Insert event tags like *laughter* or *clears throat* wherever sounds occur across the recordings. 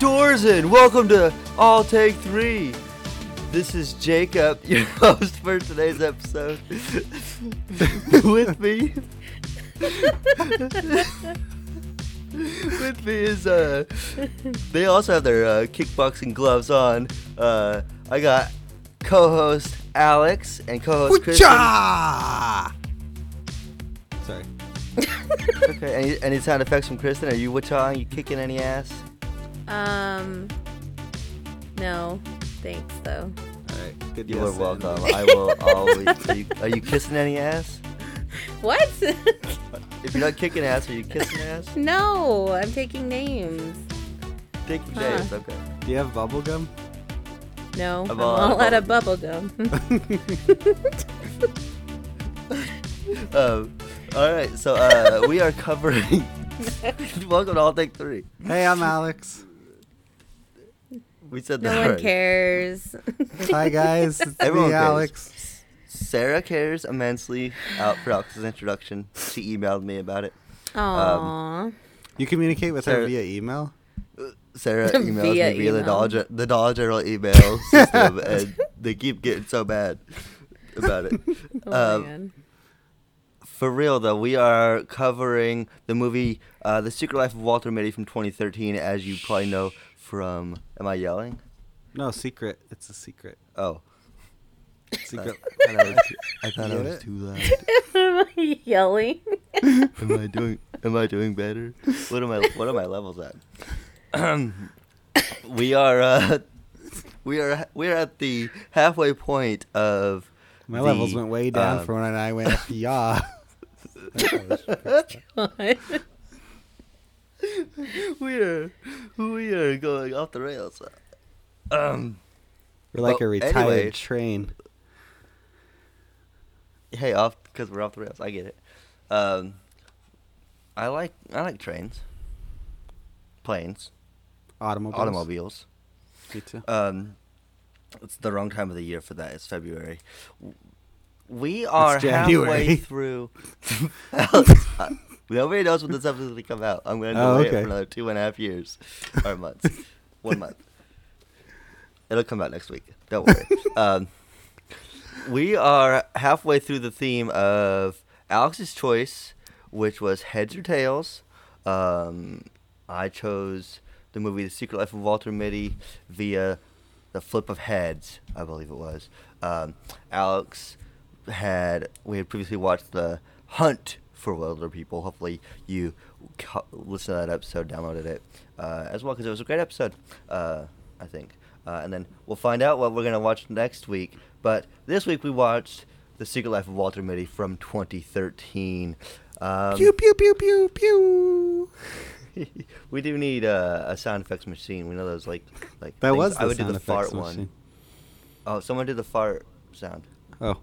Dorzen, welcome to All Take Three. This is Jacob, *laughs* your host for today's episode. *laughs* With me, *laughs* with me is uh, they also have their uh, kickboxing gloves on. Uh, I got co-host Alex and co-host. Woocha! Sorry. Okay, any, any sound effects from Kristen? Are you witchawing? You kicking any ass? Um, no, thanks though. All right. Good. You yes are welcome. *laughs* I will always. Are you, are you kissing any ass? What? *laughs* If you're not kicking ass, are you kissing ass? *laughs* no, I'm taking names. Taking Huh. names, okay. Do you have bubble gum? No, I'm I'm all all, out out of of bubble gum. Um, all right, so uh, we are covering. Welcome to All Take Three. Hey, I'm Alex. We said that. no that. one cares. Hi *laughs* guys. It's Everyone me, cares. Alex. Sarah cares immensely out for Alex's introduction. She emailed me about it. Aww. You communicate with her via email. Sarah *laughs* emails Via me via the. Dollar, Gen- the Dollar General email *laughs* system, and they keep getting so bad about it. oh um, my god. For real though, we are covering the movie uh, "The Secret Life of Walter Mitty" from 2013, as you probably know from. Am I yelling? No, secret. It's a secret. Oh, Secret. *laughs* I thought I was too, I thought I was too loud. *laughs* Am I yelling? *laughs* Am I doing? Am I doing better? What am I? What are my levels at? *coughs* we are. Uh, we are. We are at the halfway point of. My the, levels went way down um, from when I went yeah. God. *laughs* we are. We are going off the rails. Um. We're like Well, a retired anyway. train. Hey, off because we're off the rails. I get it. Um, I like I like trains, planes, Automobiles. automobiles. Me too. Um, it's the wrong time of the year for that. It's February. We are halfway through. *laughs* *laughs* Nobody knows when this episode is going to come out. I'm going to Oh, delay it for another two and a half years or months. *laughs* One month. It'll come out next week. Don't worry. *laughs* um, we are halfway through the theme of Alex's choice, which was heads or tails. Um, I chose the movie The Secret Life of Walter Mitty via the flip of heads, I believe it was. Um, Alex had we had previously watched the Hunt for Wilder People. Hopefully, you co- listened to that episode, downloaded it uh, as well because it was a great episode. Uh, I think, uh, and then we'll find out what we're gonna watch next week. But this week we watched The Secret Life of Walter Mitty from 2013. Um, pew pew pew pew pew. *laughs* we do need uh, a sound effects machine. We know those like like That things. was the I would sound do the fart one. Oh, someone did the fart sound. Oh.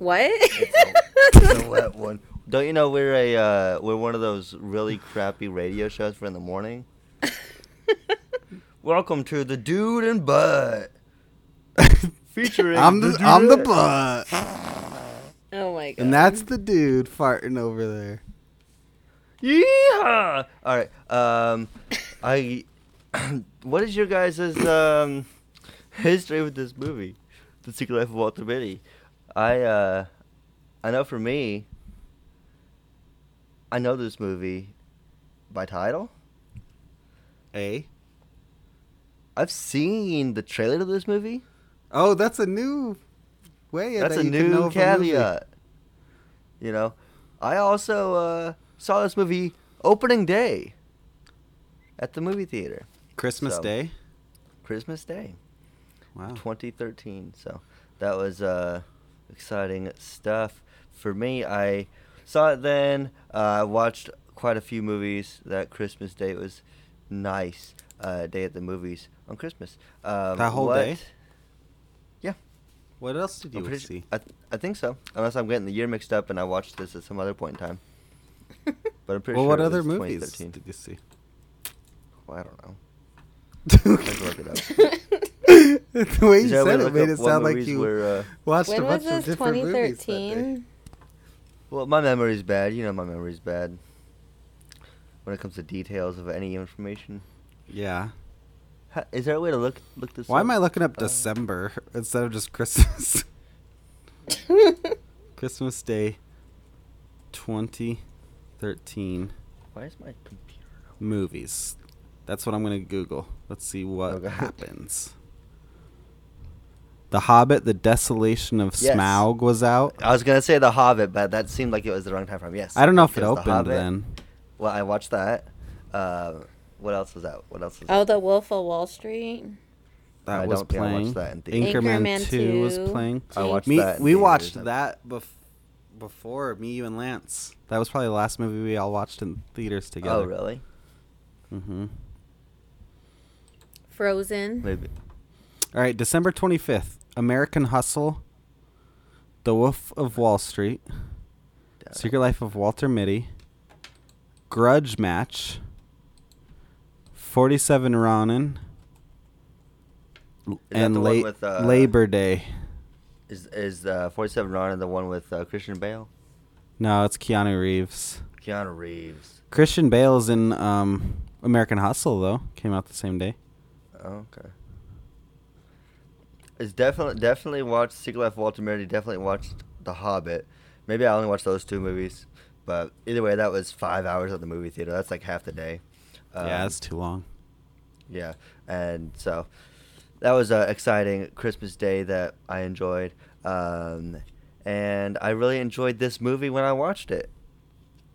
What? *laughs* the wet one. Don't you know we're a uh, we're one of those really crappy radio shows for in the morning? *laughs* Welcome to the Dude and Butt, *laughs* featuring I'm the I'm the butt. oh my god. And that's the dude farting over there. Yeehaw! All right. Um, I. *coughs* what is your guys' um history with this movie, The Secret Life of Walter Mitty? I uh, I know for me. I know this movie by title. A. I've seen the trailer to this movie. Oh, that's a new way. That's that a you can know new of a caveat. You know, I also uh, saw this movie opening day at the movie theater, Christmas So. Day. Christmas Day. Wow. 2013. So that was uh, exciting stuff for me. I saw it then. Uh, I watched quite a few movies that Christmas Day. It was nice uh, day at the movies on Christmas. Um, That whole what- day? Yeah. What else did you pretty see? I, th- I think so. Unless I'm getting the year mixed up and I watched this at some other point in time. *laughs* But I'm pretty Well, sure what other movies did you see? Well, I don't know. *laughs* I can look it up. *laughs* *laughs* the way you Is there a way said it made it sound like you were, uh, watched when a was bunch of this? different movies that day. 2013. Well, my memory's bad. You know my memory's bad. when it comes to details of any information. Yeah. Ha- Is there a way to look look this? Why up? am I looking up Uh, December *laughs* instead of just Christmas? *laughs* Christmas Day 2013 Why is my computer? movies. That's what I'm going to Google. Let's see what Okay. happens. The Hobbit, The Desolation of Yes. Smaug was out. I was gonna say The Hobbit, but that seemed like it was the wrong time frame. Yes. I don't know if it was opened Hobbit. then. Well, I watched that. Uh, what else was out? What else was Oh, out? The Wolf of Wall Street. That I was don't think I watched playing. that in theaters. Anchorman, Anchorman 2 was playing. I watched Me, that we theaters. watched that bef- before me, you, and Lance. That was probably the last movie we all watched in theaters together. Oh, really? Mm-hmm. Frozen. Maybe. All right, December 25th. American Hustle. The Wolf of Wall Street. It. Secret Life of Walter Mitty. Grudge Match. 47 Ronin. And La- with, uh, Labor Day. Is is uh, 47 Ronin the one with uh, Christian Bale? No, it's Keanu Reeves. Keanu Reeves. Christian Bale's in um, American Hustle, though. Came out the same day. Oh, okay. It's definitely definitely watched Secret Life of Walter Mitty. Definitely watched The Hobbit. Maybe I only watched those two movies, but either way, that was five hours at the movie theater. That's like half the day. yeah, Um, that's too long. Yeah, and so that was an exciting Christmas day that I enjoyed, um, and I really enjoyed this movie when I watched it.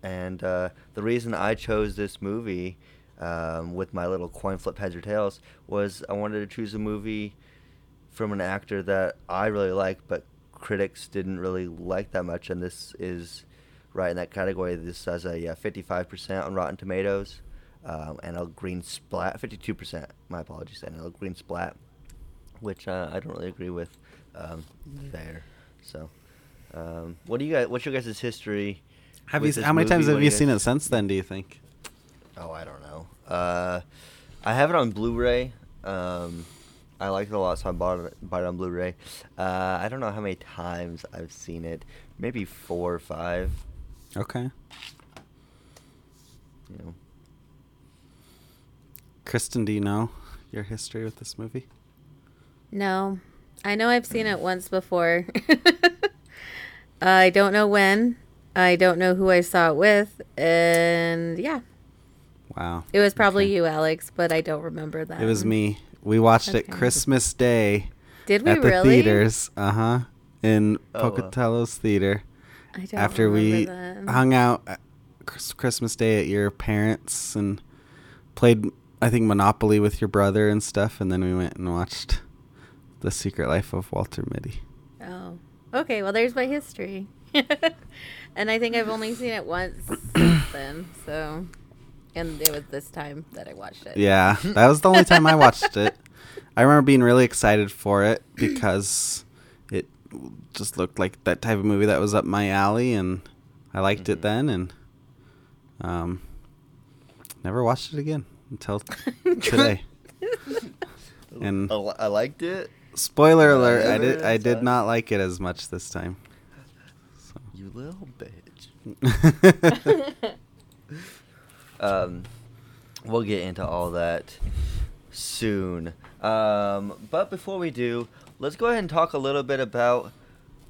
And uh, the reason I chose this movie um, with my little coin flip heads or tails was I wanted to choose a movie from an actor that I really like, but critics didn't really like that much, and this is right in that category. This has a uh, 55% on Rotten Tomatoes um, and a green splat, 52%, my apologies, and a green splat, which uh, I don't really agree with um, there. So, um, what do you guys, what's your guys' history? Have you? How many movie? times have do you guys- seen it since then? Do you think? Oh, I don't know. Uh, I have it on Blu-ray. Um, I liked it a lot, so I bought it, bought it on Blu-ray. Uh, I don't know how many times I've seen it. Maybe four or five. Okay. You know. Kristen, do you know your history with this movie? No. I know I've seen it once before. *laughs* I don't know when. I don't know who I saw it with. And yeah, Wow. it was probably Okay. you, Alex, but I don't remember that. It was me. We watched it Christmas Day Did we at the really? theaters. Uh huh. In Oh, wow. Pocatello's Theater. I don't After we remember that. hung out at Christmas Day at your parents and played, I think, Monopoly with your brother and stuff, and then we went and watched The Secret Life of Walter Mitty. Oh. Okay, well, there's my history. *laughs* and I think I've only seen it once since then, so. And it was this time that I watched it. Yeah, that was the only time I watched it. I remember being really excited for it because it just looked like that type of movie that was up my alley, and I liked it Mhm. then, and um, never watched it again until *laughs* today. *laughs* And- I, liked it. Spoiler alert: I never did I did not like it as much this time. So. You little bitch. *laughs* Um, we'll get into all that soon. Um, but before we do, let's go ahead and talk a little bit about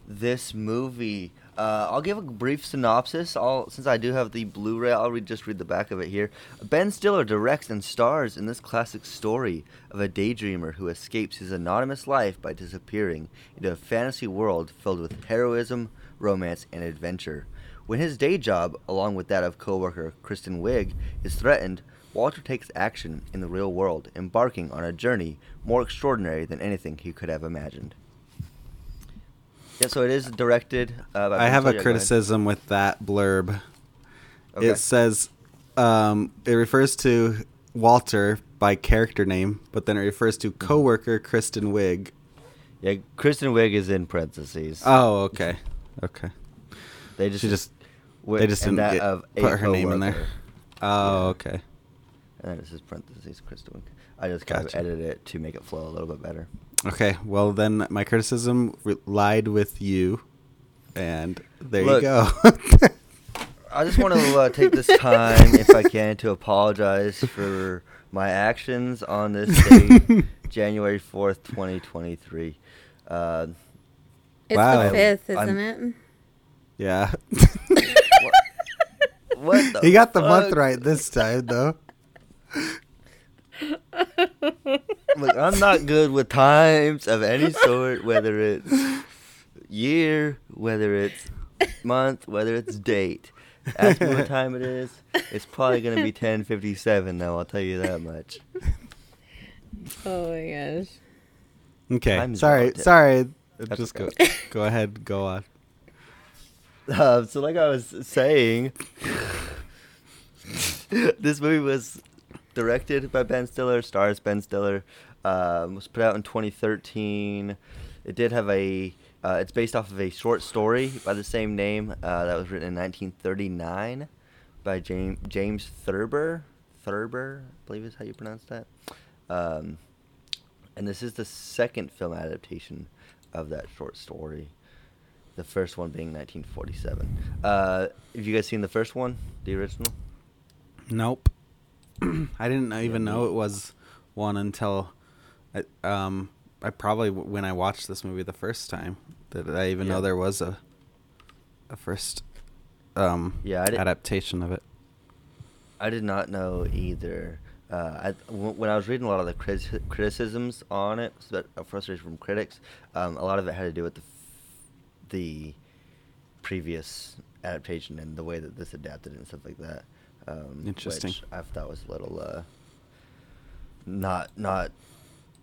this movie. Uh, I'll give a brief synopsis. I'll, since I do have the Blu-ray, I'll read, just read the back of it here. Ben Stiller directs and stars in this classic story of a daydreamer who escapes his anonymous life by disappearing into a fantasy world filled with heroism, romance, and adventure. When his day job, along with that of coworker Kristen Wiig, is threatened, Walter takes action in the real world, embarking on a journey more extraordinary than anything he could have imagined. Yeah, so it is directed. Uh, I have a Yeah, go ahead. criticism with that blurb. Okay. It says um, it refers to Walter by character name, but then it refers Mm-hmm. to coworker Kristen Wiig. Yeah, Kristen Wiig is in parentheses. Oh, okay, okay. they just She just wi- they just didn't that get, of put her name in there. Oh, Yeah. okay. And then it says parentheses Kristen Wiig. I just kind Gotcha. of edited it to make it flow a little bit better. Okay, well then my criticism re- lied with you, and there Look, you go. *laughs* I just want to uh, take this time, if I can, to apologize for my actions on this date, *laughs* January 4th, 2023. Uh, It's Wow. the fifth, I'm- isn't it? Yeah. *laughs* what the he got the month right this time, though. *laughs* Look, I'm not good with times of any sort, whether it's year, whether it's month, whether it's date. Ask me what time it is. It's probably going to be 10:57 now, I'll tell you that much. Oh my gosh. Okay. Time's sorry. relative. Sorry. That's Just go. Go ahead. Go on. Um, so, like I was saying, this movie was directed by Ben Stiller, stars Ben Stiller, um, was put out in 2013. It did have a. Uh, it's based off of a short story by the same name uh, that was written in 1939 by James James Thurber. Thurber, I believe is how you pronounce that. Um, and this is the second film adaptation of that short story. The first one being 1947. Uh, have you guys seen the first one, the original? Nope. *clears throat* I didn't even know it was one until, I, um, I probably when I watched this movie the first time that I even know there was a, a first, um, Yeah, adaptation of it. I did not know either. Uh, I, w- when I was reading a lot of the criti- criticisms on it, so that- uh, frustration from critics, um, a lot of it had to do with the the previous adaptation and the way that this adapted it and stuff like that. Um, Interesting. Which I thought was a little uh, not not.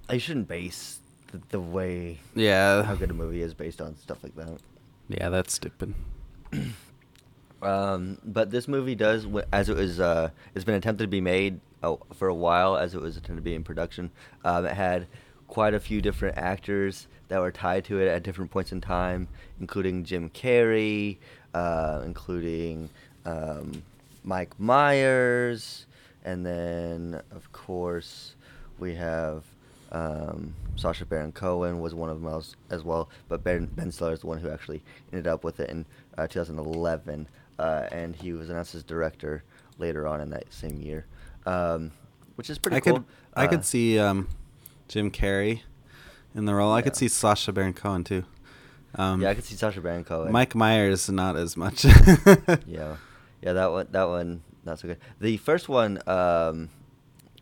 I shouldn't base the, the way Yeah. how good a movie is based on stuff like that. Yeah, that's stupid. *clears throat* Um, but this movie does, as it was, uh, it's been attempted to be made uh, for a while, as it was attempted to be in production. Um, it had quite a few different actors that were tied to it at different points in time, including Jim Carrey, uh, including um, Mike Myers, and then of course we have um, Sacha Baron Cohen was one of them as, as well, but Ben, ben Stiller is the one who actually ended up with it in uh, 2011, uh, and he was announced as director later on in that same year, um, which is pretty I cool. could I Uh, could see um, Jim Carrey in the role. I could see Sacha Baron Cohen too. Um, yeah, I could see Sacha Baron Cohen. Mike Myers not as much. *laughs* Yeah, yeah, that one, that one, not so good. The first one, um,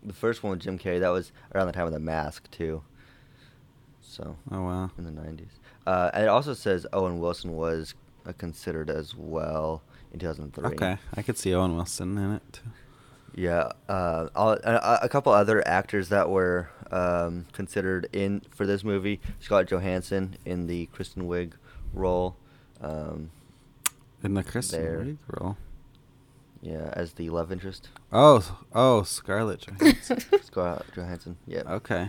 the first one with Jim Carrey, that was around the time of The Mask too. So Oh wow. in the nineties. Uh, and it also says Owen Wilson was uh, considered as well in two thousand three. Okay, I could see Owen Wilson in it too. Yeah, uh, all, a, a couple other actors that were um, considered in for this movie: Scott Johansson in the Kristen Wiig role. Um, In the Kristen There. Wiig role. yeah, as the love interest. Oh, oh, Scarlett Johansson. *laughs* Scott Johansson. Yeah. okay.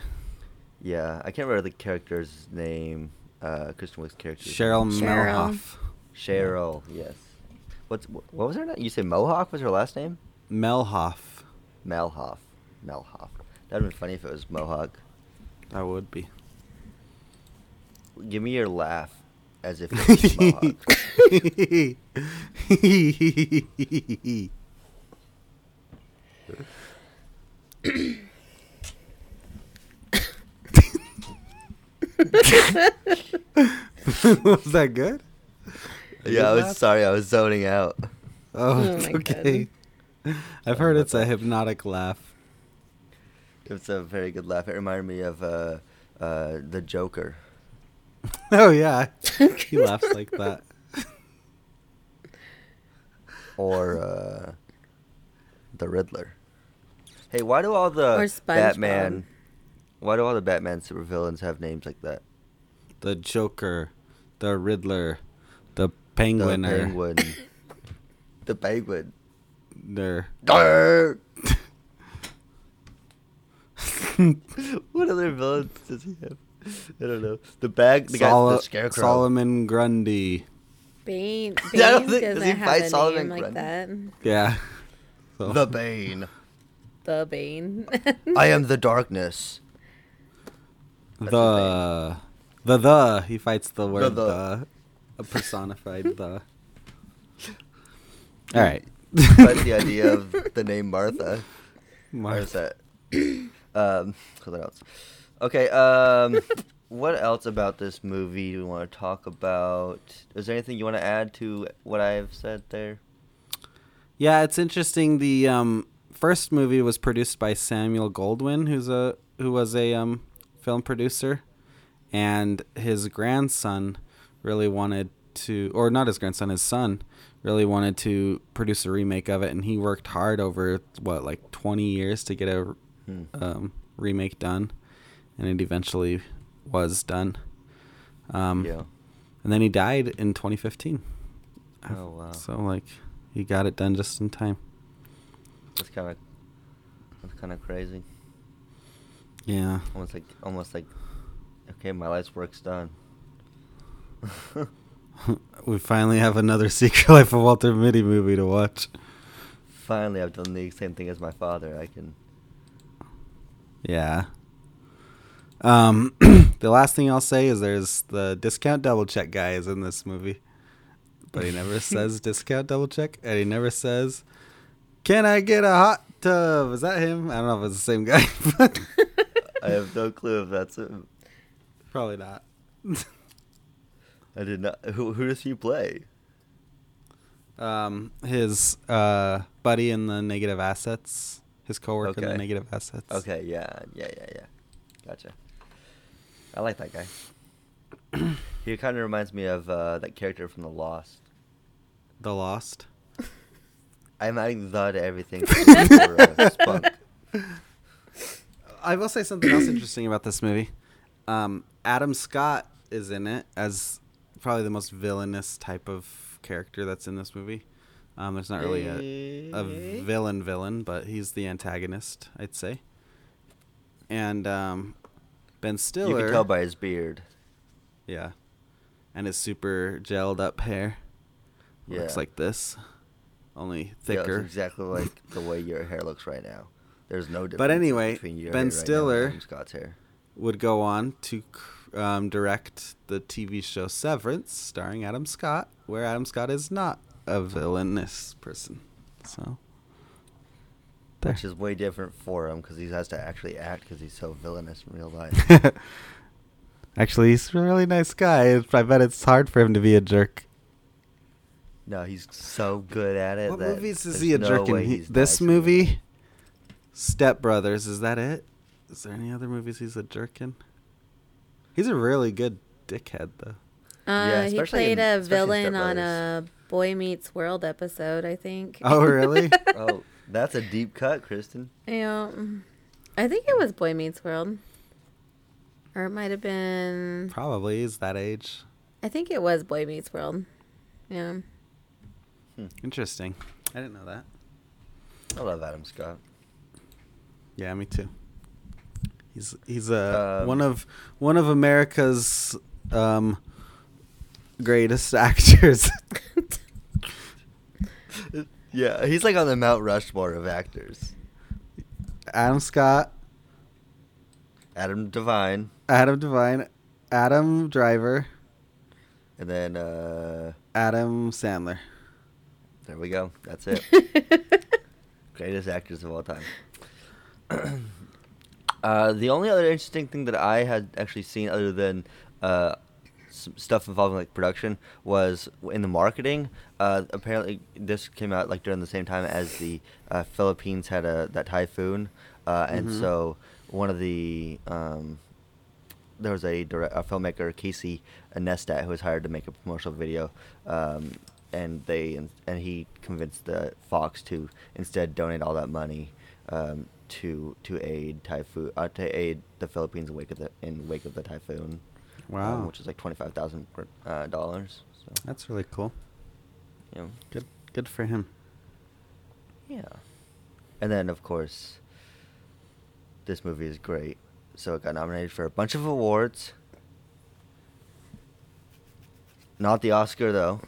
Yeah, I can't remember the character's name. Uh, Kristen Wiig's character. Cheryl Cheryl. Melhoff. Cheryl. Yes. What's what was her name? You say Mohawk was her last name? Melhoff. Melhoff. Melhoff. That'd been funny if it was Mohawk. That would be. Give me your laugh, as if it was Mohawk. *laughs* was that good? Yeah, I was laugh? sorry. I was zoning out. Oh, Oh it's my okay. I've heard it's a hypnotic laugh. It's a very good laugh. It reminded me of uh, uh, the Joker. *laughs* Oh yeah, he laughs like *laughs* that. or uh, the Riddler. Hey, why do all the Batman? Why do all the Batman supervillains have names like that? The Joker, the Riddler, the Penguin. The Penguin. Penguin. *laughs* the Penguin. They're Arr! *laughs* what other villains does he have? I don't know. The bag. The guy. The Scarecrow. Solomon Grundy. Bane, *laughs* I don't Bane think- doesn't does he have fight a Solomon name like Grundy? that. Yeah. So- The Bane. The Bane. *laughs* I am the darkness. That's the the the he fights the word the. the, a personified the. All right. But the idea of the name Martha. Or Martha. *clears throat* um, *laughs* something else. Okay. Um, *laughs* what else about this movie do we want to talk about? Is there anything you want to add to what I've said there? Yeah, it's interesting. The um, first movie was produced by Samuel Goldwyn, who's a who was a um, film producer, and his grandson really wanted to, or not his grandson, his son really wanted to produce a remake of it, and he worked hard over what like twenty years to get a Um, remake done, and it eventually was done. Um, yeah. and then he died in 2015. Oh wow. So like, he got it done just in time. That's kind of that's kind of crazy. Yeah. Almost like almost like okay, my life's work's done. *laughs* *laughs* we finally have another *laughs* Secret Life of Walter Mitty movie to watch. Finally, I've done the same thing as my father. I can. Yeah. Um, *clears throat* the last thing I'll say is there's the discount double check guy is in this movie, but he never *laughs* says discount double check, and he never says, "Can I get a hot tub?" Is that him? I don't know if it's the same guy, *laughs* but I have no clue if that's him. probably not. I did not. Who who does he play? um, his uh, buddy in the negative assets, his coworker in the negative assets. Okay, yeah, yeah, yeah, yeah. Gotcha. I like that guy. *clears throat* he kind of reminds me of uh, that character from The Lost. The Lost. *laughs* I'm adding the to everything. *laughs* for, uh, I will say something else interesting about this movie. Um, Adam Scott is in it as probably the most villainous type of character that's in this movie. Um, there's not really a, a Eh? villain villain, but he's the antagonist, I'd say. And um, Ben Stiller, You can tell by his beard. yeah, and his super gelled up hair. Looks like this, only Yeah, it's thicker. exactly like *laughs* the way your hair looks right now. There's no difference. But anyway, between your Ben hair right and Stiller- Scott's hair. would go on to um, direct the TV show Severance, starring Adam Scott, where Adam Scott is not a villainous person. So, there. Which is way different for him because he has to actually act because he's so villainous in real life. *laughs* Actually, he's a really nice guy. I bet it's hard for him to be a jerk. no, he's so good at it. What movies is he a no jerk in? He- this nice in real life. movie, Step Brothers, is that it? Is there any other movies he's a jerk in? He's a really good dickhead, though. Uh, Yeah, he played in- a especially in Step villain on a Boy Meets World episode, I think. Oh, really? *laughs* Oh, that's a deep cut, Kristen. yeah, I think it was Boy Meets World, or it might have been. Probably. He's that age. I think it was Boy Meets World. Yeah. Interesting. I didn't know that. I love Adam Scott. Yeah, me too. He's he's uh, Um, one of one of America's um, greatest *laughs* actors. *laughs* Yeah, he's like on the Mount Rushmore of actors. Adam Scott, Adam Devine, Adam Devine, Adam Driver, and then uh, Adam Sandler. there we go. That's it. *laughs* Greatest actors of all time. *clears throat* uh, the only other interesting thing that I had actually seen, other than uh, stuff involving like production, was in the marketing. Uh, apparently, this came out like during the same time as the uh, Philippines had a that typhoon, uh, and Mhm. so one of the um, there was a, direct, a filmmaker Casey Neistat who was hired to make a promotional video, um, and they and he convinced the Fox to instead donate all that money um, to to aid typhoon uh, to aid the Philippines in wake of the in wake of the typhoon. Wow. um, which is like twenty five thousand uh, dollars. So That's really cool. know, Good good for him. yeah. And then of course, this movie is great. So it got nominated for a bunch of awards. Not the Oscar though.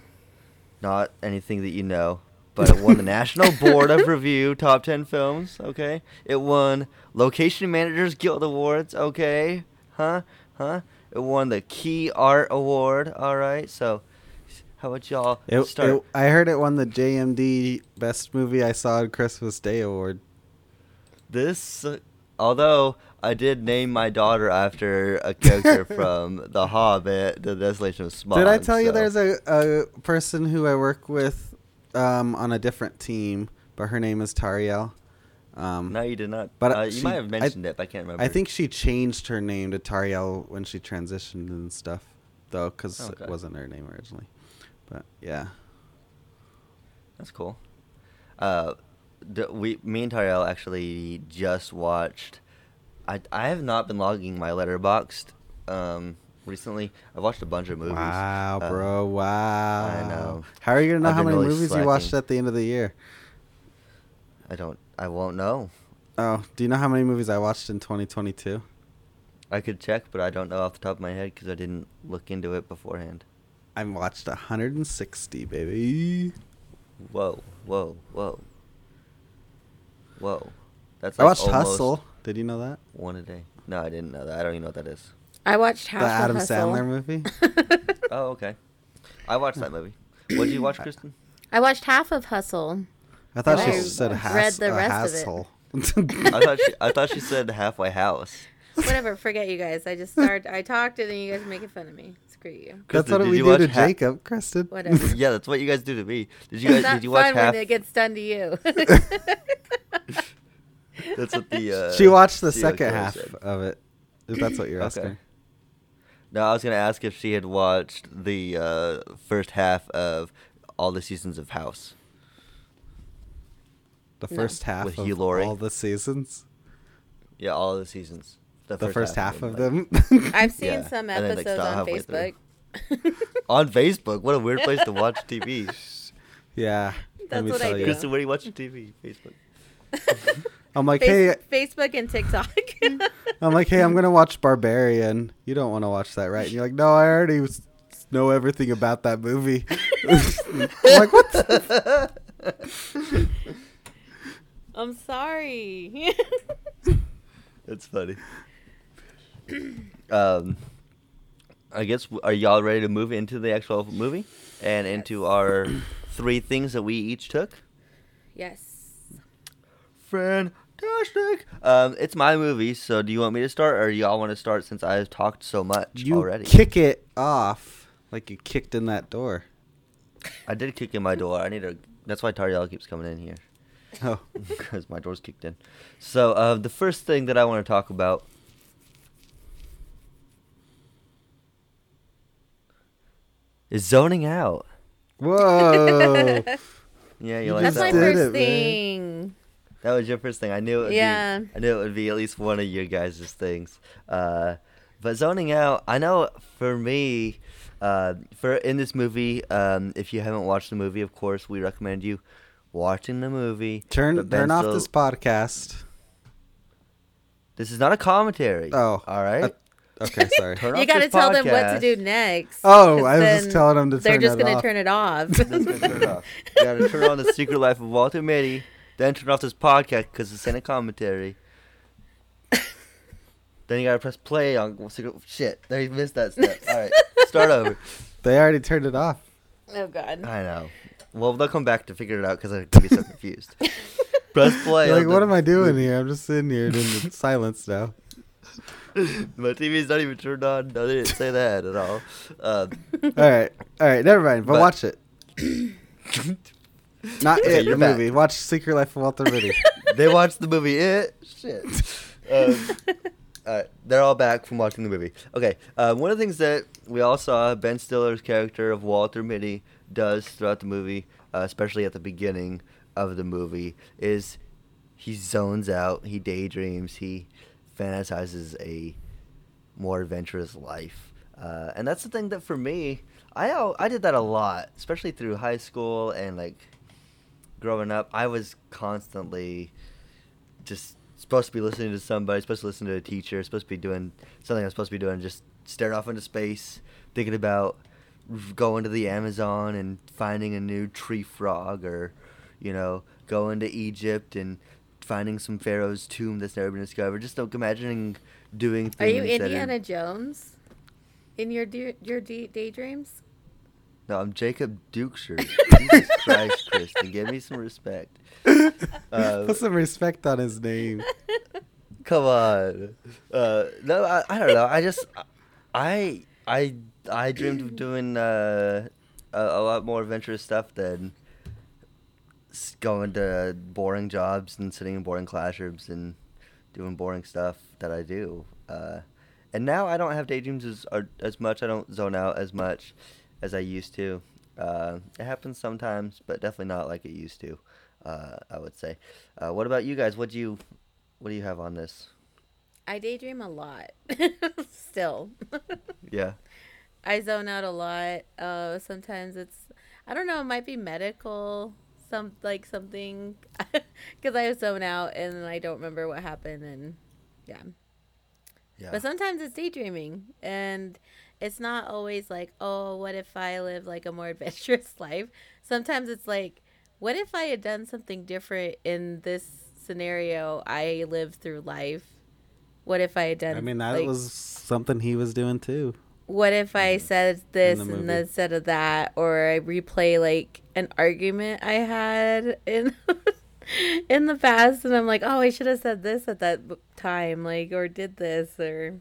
Not anything that you know. But it won the *laughs* National Board of Review Top 10 Films, okay? It won Location Managers Guild Awards, okay? Huh? Huh? It won the Key Art Award, alright? So, How about y'all It, start? it- I heard it won the JMD Best Movie I Saw on Christmas Day award. This, uh, although I did name my daughter after a character *laughs* from The Hobbit, The Desolation of Smaug. Did I tell you there's a, a person who I work with um, on a different team, but her name is Tariel. Um, No, you did not. But, uh, you might have I- mentioned it. But I can't remember. I think she changed her name to Tariel when she transitioned and stuff, though, because Okay. it wasn't her name originally. But yeah, that's cool. Uh, d- we, me and Tariel actually just watched. I I have not been logging my Letterboxd um, recently. I've watched a bunch of movies. wow, Uh, bro, wow. I know. How are you gonna know I've how many really movies you watched at the end of the year? I don't. I won't know. Oh, do you know how many movies I watched in 2022? I could check, but I don't know off the top of my head because I didn't look into it beforehand. I watched 160, baby. Whoa, whoa, whoa, whoa. That's I watched Hustle. Did you know that? one a day. No, I didn't know that. I don't even know what that is. I watched half the Adam Hustle. Sandler movie. *laughs* Oh, okay. I watched that movie. What did you watch, Kristen? I watched half of Hustle. I thought I she said read hass- the a rest of it. I thought she, I thought she said halfway house. Whatever, forget you guys. I just started. I talked and then you guys are making fun of me. Screw you. That's Kristen, what did we you do watch to Ha- Jacob, Kristen. Whatever. Yeah, that's what you guys do to me. Did you *laughs* It's guys? not Did you watch fun half? when it gets done to you. *laughs* That's what the. *laughs* Uh, she watched the serial second half said. of it. If that's what you're Okay. asking. No, I was gonna ask if she had watched the uh, first half of all the seasons of House. The No. first half With of Hugh Laurie. all the seasons. Yeah, all the seasons. The first, half, of like- them. *laughs* I've seen Yeah, some and then, like, episodes on. Facebook. *laughs* On Facebook. What a weird place to watch *laughs* TV. yeah. let That's me what I do. Kristen, where do you watch TV? Facebook. I'm like, Face- hey, Facebook and TikTok. I'm like, hey, I'm gonna watch Barbarian. You don't want to watch that, right? And you're like, no, I already was, know everything about that movie. I'm like, what? The- I'm sorry. *laughs* That's funny. um, I guess are y'all ready to move into the actual movie and into our three things that we each took? yes. Fantastic. Um, it's my movie, so do you want me to start, or y'all want to start since I've talked so much You already? kick it off like you kicked in that door. I did kick in my door. I need to. That's why Tariel keeps coming in here *laughs* Oh, because my door's kicked in. So uh, the first thing that I want to talk about is zoning out. whoa! *laughs* Yeah, you, You like That's that my first it, man. thing. That was your first thing. I knew it would Yeah. be. I knew it would be at least one of your guys' things. Uh, but zoning out, I know for me, uh, for in this movie, um, if you haven't watched the movie, of course, we recommend you watching the movie. Turn But Ben turn off still- this podcast. This is not a commentary. Oh, all right. uh, Okay, sorry. *laughs* Turn You got to this tell them what to do next. Oh, I was just telling them to turn it off. *laughs* They're turn just gonna turn it off. That's gonna turn it off. You gotta turn on the *laughs* Secret Life of Walter Mitty, then turn off this podcast because it's in a commentary. then you gotta press play on Secret. Shit, they missed that step. All right, start over. They already turned it off. oh God. I know. Well, they'll come back to figure it out because I'm gonna be so confused. *laughs* press play. You're on like, the- what am I doing here? I'm just sitting here in the *laughs* silence now. My TV's not even turned on. No, they didn't say that at all. Um, All right, all right, never mind. But, But- watch it. *coughs* Not Okay, it. you're The back. movie. Watch Secret Life of Walter Mitty. *laughs* they watched the movie It. Shit. Um, all right, they're all back from watching the movie. Okay, uh, one of the things that we all saw Ben Stiller's character of Walter Mitty does throughout the movie, uh, especially at the beginning of the movie, is he zones out, he daydreams, he fantasizes a more adventurous life, uh, and that's the thing that for me, I I did that a lot, especially through high school and like growing up. I was constantly just supposed to be listening to somebody, supposed to listen to a teacher, supposed to be doing something I'm supposed to be doing, just staring off into space, thinking about going to the Amazon and finding a new tree frog, or you know, going to Egypt and finding some pharaoh's tomb that's never been discovered. Just like, imagining doing Are you that Indiana Jones? In your de- your de- daydreams? No, I'm Jacob Dukeshire. *laughs* Jesus Christ, Kristen, give me some respect. *laughs* Uh, Put some respect on his name. Come on. Uh, no, I, I don't know. I just, I, I, I dreamed of doing uh, a, a lot more adventurous stuff than going to boring jobs and sitting in boring classrooms and doing boring stuff that I do. Uh, and now I don't have daydreams as as much. I don't zone out as much as I used to. Uh, it happens sometimes, but definitely not like it used to. Uh, I would say. Uh, what about you guys? What do you, what do you have on this? I daydream a lot. *laughs* Still. *laughs* Yeah. I zone out a lot. Uh, sometimes it's, I don't know, it might be medical, some like something, *laughs* because I zone out and I don't remember what happened, and yeah. Yeah. But sometimes it's daydreaming, and it's not always like, oh, what if I live like a more adventurous life? Sometimes it's like, what if I had done something different in this scenario I lived through life? What if I had done? I mean, that like, was something he was doing too. what if I said this the and movie. instead of that, or I replay like an argument I had in *laughs* in the past, and I'm like, oh, I should have said this at that time, like, or did this, or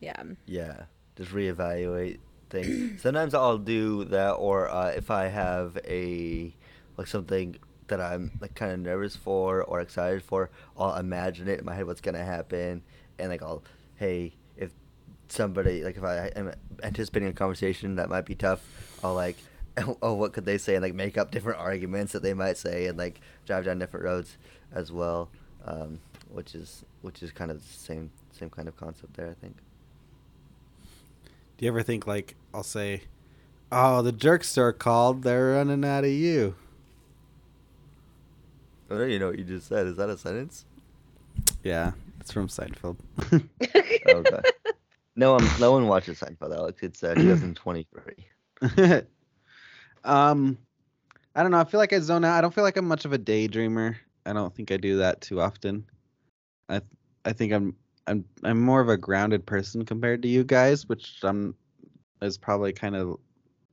yeah, Yeah, just reevaluate things. *clears throat* Sometimes I'll do that, or uh, if I have a like something that I'm like kind of nervous for or excited for, I'll imagine it in my head what's gonna happen, and like I'll hey if somebody like if I am anticipating a conversation that might be tough, I'll like *laughs* oh what could they say and like make up different *laughs* arguments that they might say and like drive down different roads as well, um, which is which is kind of the same same kind of concept there I think. Do you ever think like I'll say, "Oh, the jerk store called. They're running out of you." I don't even know what you just said. Is that a sentence? Yeah, it's from Seinfeld. *laughs* Okay. no one, no one watches Seinfeld, Alex. It's uh, *clears throat* 2023. um, I don't know. I feel like I zone out. I don't feel like I'm much of a daydreamer. I don't think I do that too often. I I think I'm I'm I'm more of a grounded person compared to you guys, which um is probably kind of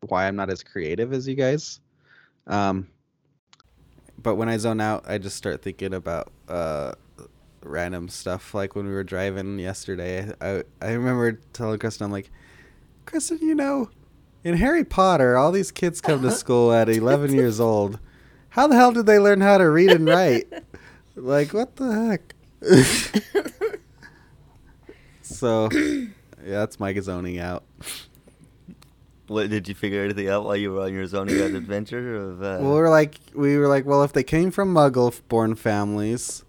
why I'm not as creative as you guys. Um, but when I zone out, I just start thinking about uh random stuff. Like when we were driving yesterday, I I remember telling Kristen, I'm like, Kristen, you know, in Harry Potter, all these kids come to *laughs* school at 11 years old. How the hell did they learn how to read and write? *laughs* like, what the heck? *laughs* so, yeah, that's my zoning out. What did you figure anything out while you were on your zoning out adventure? Of uh, Well, we're like, we were like, well, if they came from Muggle-born families,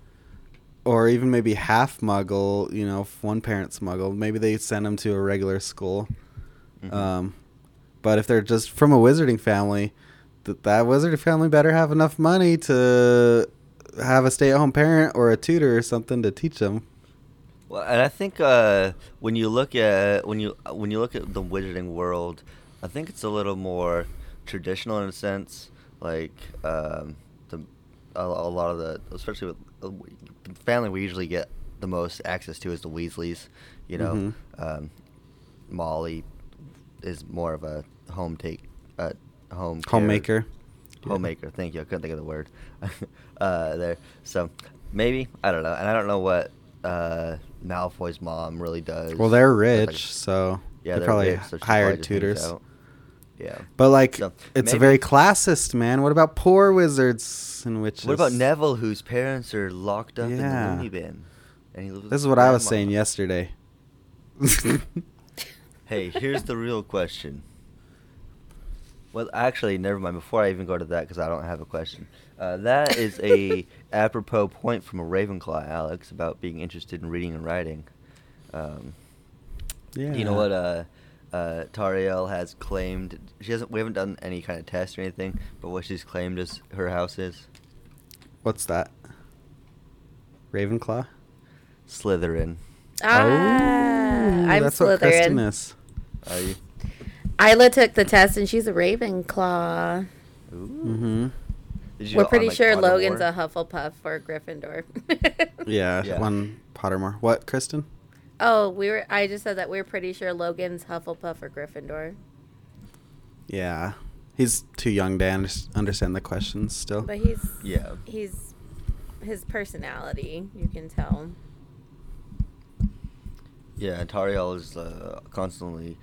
or even maybe half Muggle, you know, if one parent's Muggle, maybe they send them to a regular school. mhm. Um, but if they're just from a wizarding family, that that wizarding family better have enough money to have a stay-at-home parent or a tutor or something to teach them. Well, and I think uh, when you look at when you when you look at the wizarding world, I think it's a little more traditional in a sense. Like um, the a, a lot of the, especially with family we usually get the most access to is the Weasleys. You know, Mhm. um, Molly is more of a home take, uh, home care- Homemaker. Yeah. homemaker. Thank you. I couldn't think of the word *laughs* uh, there. So maybe I don't know, and I don't know what uh, Malfoy's mom really does. Well, they're That's like- rich, so yeah, they they're probably rich, so hired tutors. Yeah. But like, So, it's a maybe- very classist, man. What about poor wizards and witches? What about Neville, whose parents are locked up Yeah. in the loony bin, and he lives This is what I was saying yesterday. *laughs* Hey, here's the real question. Well, actually, never mind. Before I even go to that, because I don't have a question. Uh, that is a *laughs* apropos point from a Ravenclaw, Alex, about being interested in reading and writing. Um, yeah. You know what uh, uh, Tariel has claimed? She hasn't. We haven't done any kind of test or anything, but what she's claimed is her house is What's that? Ravenclaw. Slytherin. Ah, Oh, I'm that's what Kristen Slytherin. is. Are you? Isla took the test and she's a Ravenclaw. Ooh. Mm-hmm. Did you We're go on, pretty like, sure Pottermore? Logan's a Hufflepuff or Gryffindor. *laughs* Yeah, Yeah. one Pottermore. What, Kristen? Oh, we were. I just said that we're pretty sure Logan's Hufflepuff or Gryffindor. Yeah, he's too young to under- understand the questions still. But he's Yeah. he's his personality, you can tell. Yeah, and Tariel is uh, constantly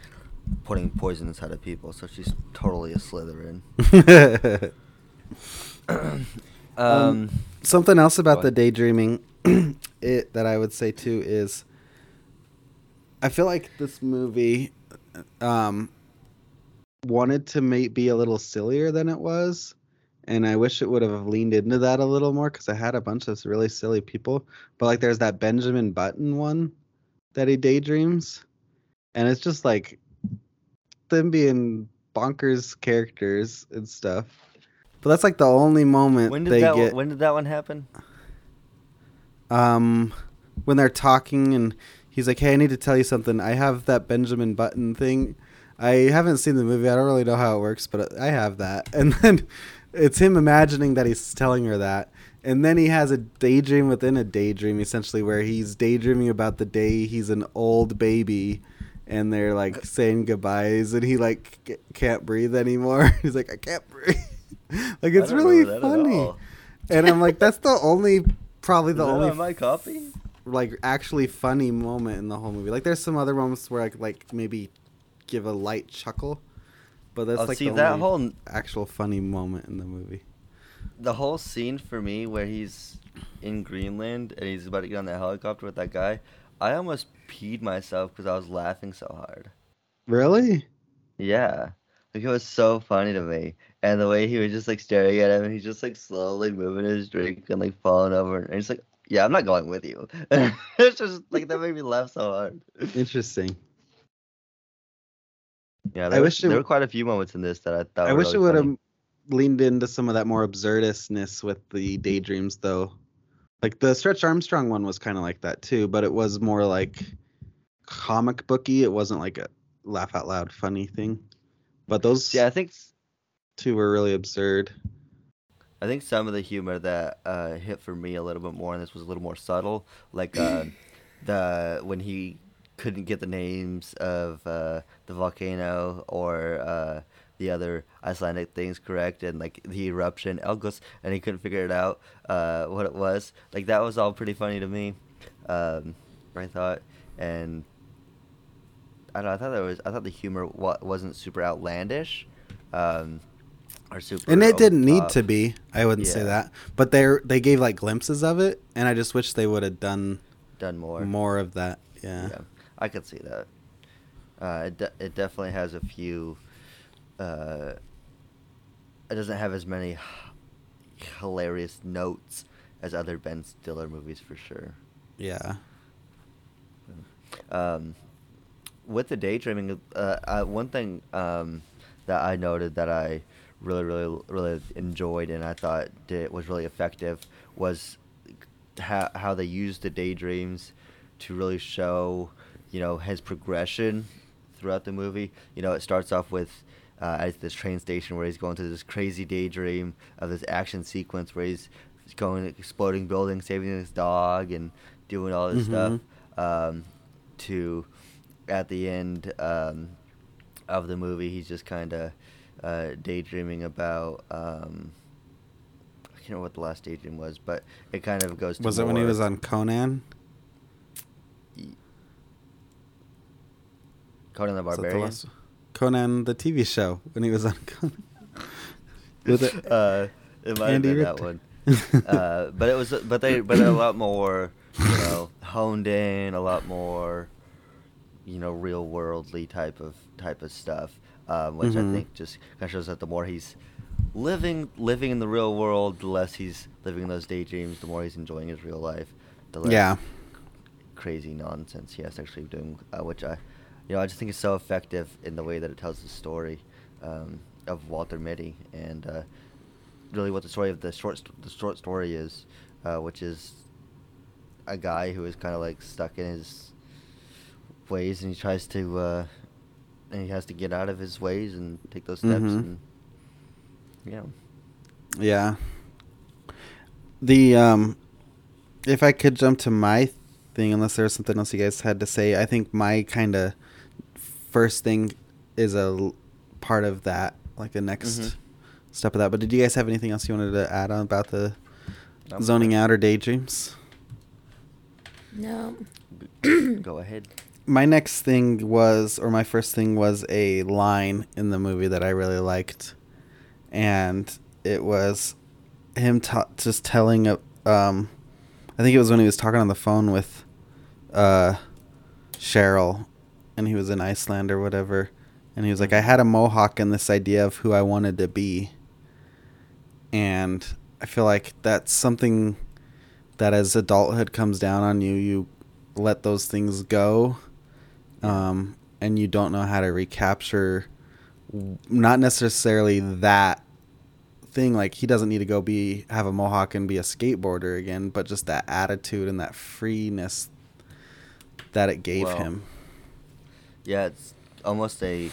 putting poison inside of people, so she's totally a Slytherin. *laughs* *coughs* um, Um, Something else about the daydreaming, *clears throat* it that I would say too is, I feel like this movie, um, wanted to may- be a little sillier than it was, and I wish it would have leaned into that a little more because I had a bunch of really silly people. But like, there's that Benjamin Button one that he daydreams, and it's just like them being bonkers characters and stuff. But that's like the only moment when did they that get. one, when did that one happen? um when they're talking and he's like hey i need to tell you something. I have that benjamin button thing. I haven't seen the movie. I don't really know how it works but i have that. *laughs* And then it's him imagining that he's telling her that. And then he has a daydream within a daydream essentially where he's daydreaming about the day he's an old baby and they're like uh, saying goodbyes and he like can't breathe anymore. *laughs* He's like i can't breathe. *laughs* Like it's really remember that at funny. and i'm like that's the only probably the only on my copy? Like actually funny moment in the whole movie. Like there's some other moments where I could like maybe give a light chuckle, but that's Oh, like see the that only whole actual funny moment in the movie. the whole scene for me where he's in Greenland and he's about to get on that helicopter with that guy. I almost peed myself because I was laughing so hard. Really? Yeah. Like it was so funny to me. And the way he was just like staring at him and he's just like slowly moving his drink and like falling over and he's like, Yeah, I'm not going with you. *laughs* it's just like that made me laugh so hard. Interesting. Yeah, I there, wish it there w- were quite a few moments in this that I thought I wish it would have leaned into some of that more absurdistness with the daydreams though. Like the Stretch Armstrong one was kind of like that too, but it was more like comic booky. It wasn't like a laugh out loud funny thing. But those Yeah, I think two were really absurd. I think some of the humor that uh, hit for me a little bit more, and this was a little more subtle, like uh, *clears throat* the when he couldn't get the names of uh, the volcano or uh, the other Icelandic things correct, and like the eruption, Eldgos, and he couldn't figure it out uh, what it was. Like that was all pretty funny to me. Um, I thought, and I don't know. I thought that was. I thought the humor wa- wasn't super outlandish. Um, or super and it didn't need to be i wouldn't say that but they they gave like glimpses of it and i just wish they would have done done more. more, of that yeah. Yeah, I could see that. Uh, it de- it definitely has a few. Uh, it doesn't have as many hilarious notes as other Ben Stiller movies for sure. yeah Um, with the daydreaming, uh, uh, one thing um, that I noted that I really, really, really enjoyed and I thought did, was really effective was how, how they used the daydreams to really show, you know, his progression throughout the movie. You know, it starts off with uh, at this train station where he's going through this crazy daydream of this action sequence where he's going exploding buildings, saving his dog, and doing all this stuff. Um, to at the end um, of the movie, he's just kind of uh, daydreaming about. Um, I can't remember what the last daydream was, but it kind of goes. To was it when he was on conan Conan the that the Barbarian? last- conan the tv show when he was on conan *laughs* With it- uh, it might Andy have been that one. uh, but it was, but they, but a lot more, you know, honed in, a lot more, you know, real worldly type of type of stuff, um, which Mhm. I think just kind of shows that the more he's living living in the real world, the less he's living in those daydreams, the more he's enjoying his real life, the less Yeah. crazy nonsense he has actually doing, uh, which I, you know, I just think is so effective in the way that it tells the story um, of Walter Mitty and uh, really what the story of the short st- the short story is, uh, which is a guy who is kind of like stuck in his ways and he tries to uh, and he has to get out of his ways and take those steps Mhm. and yeah Yeah. The um if I could jump to my thing unless there's something else you guys had to say, I think my kind of first thing is a l- part of that, like the next Mhm. step of that. But did you guys have anything else you wanted to add on about the I'm zoning good. out or daydreams? No. Go ahead. My next thing was, or my first thing was a line in the movie that I really liked, and it was him ta- just telling, a- um, I think it was when he was talking on the phone with, uh, Cheryl, and he was in Iceland or whatever, and he was like, "I had a mohawk and this idea of who I wanted to be," and I feel like that's something that as adulthood comes down on you, you let those things go, um, and you don't know how to recapture. Not necessarily that thing. Like he doesn't need to go be have a mohawk and be a skateboarder again, but just that attitude and that freeness that it gave Well, him. Yeah, it's almost a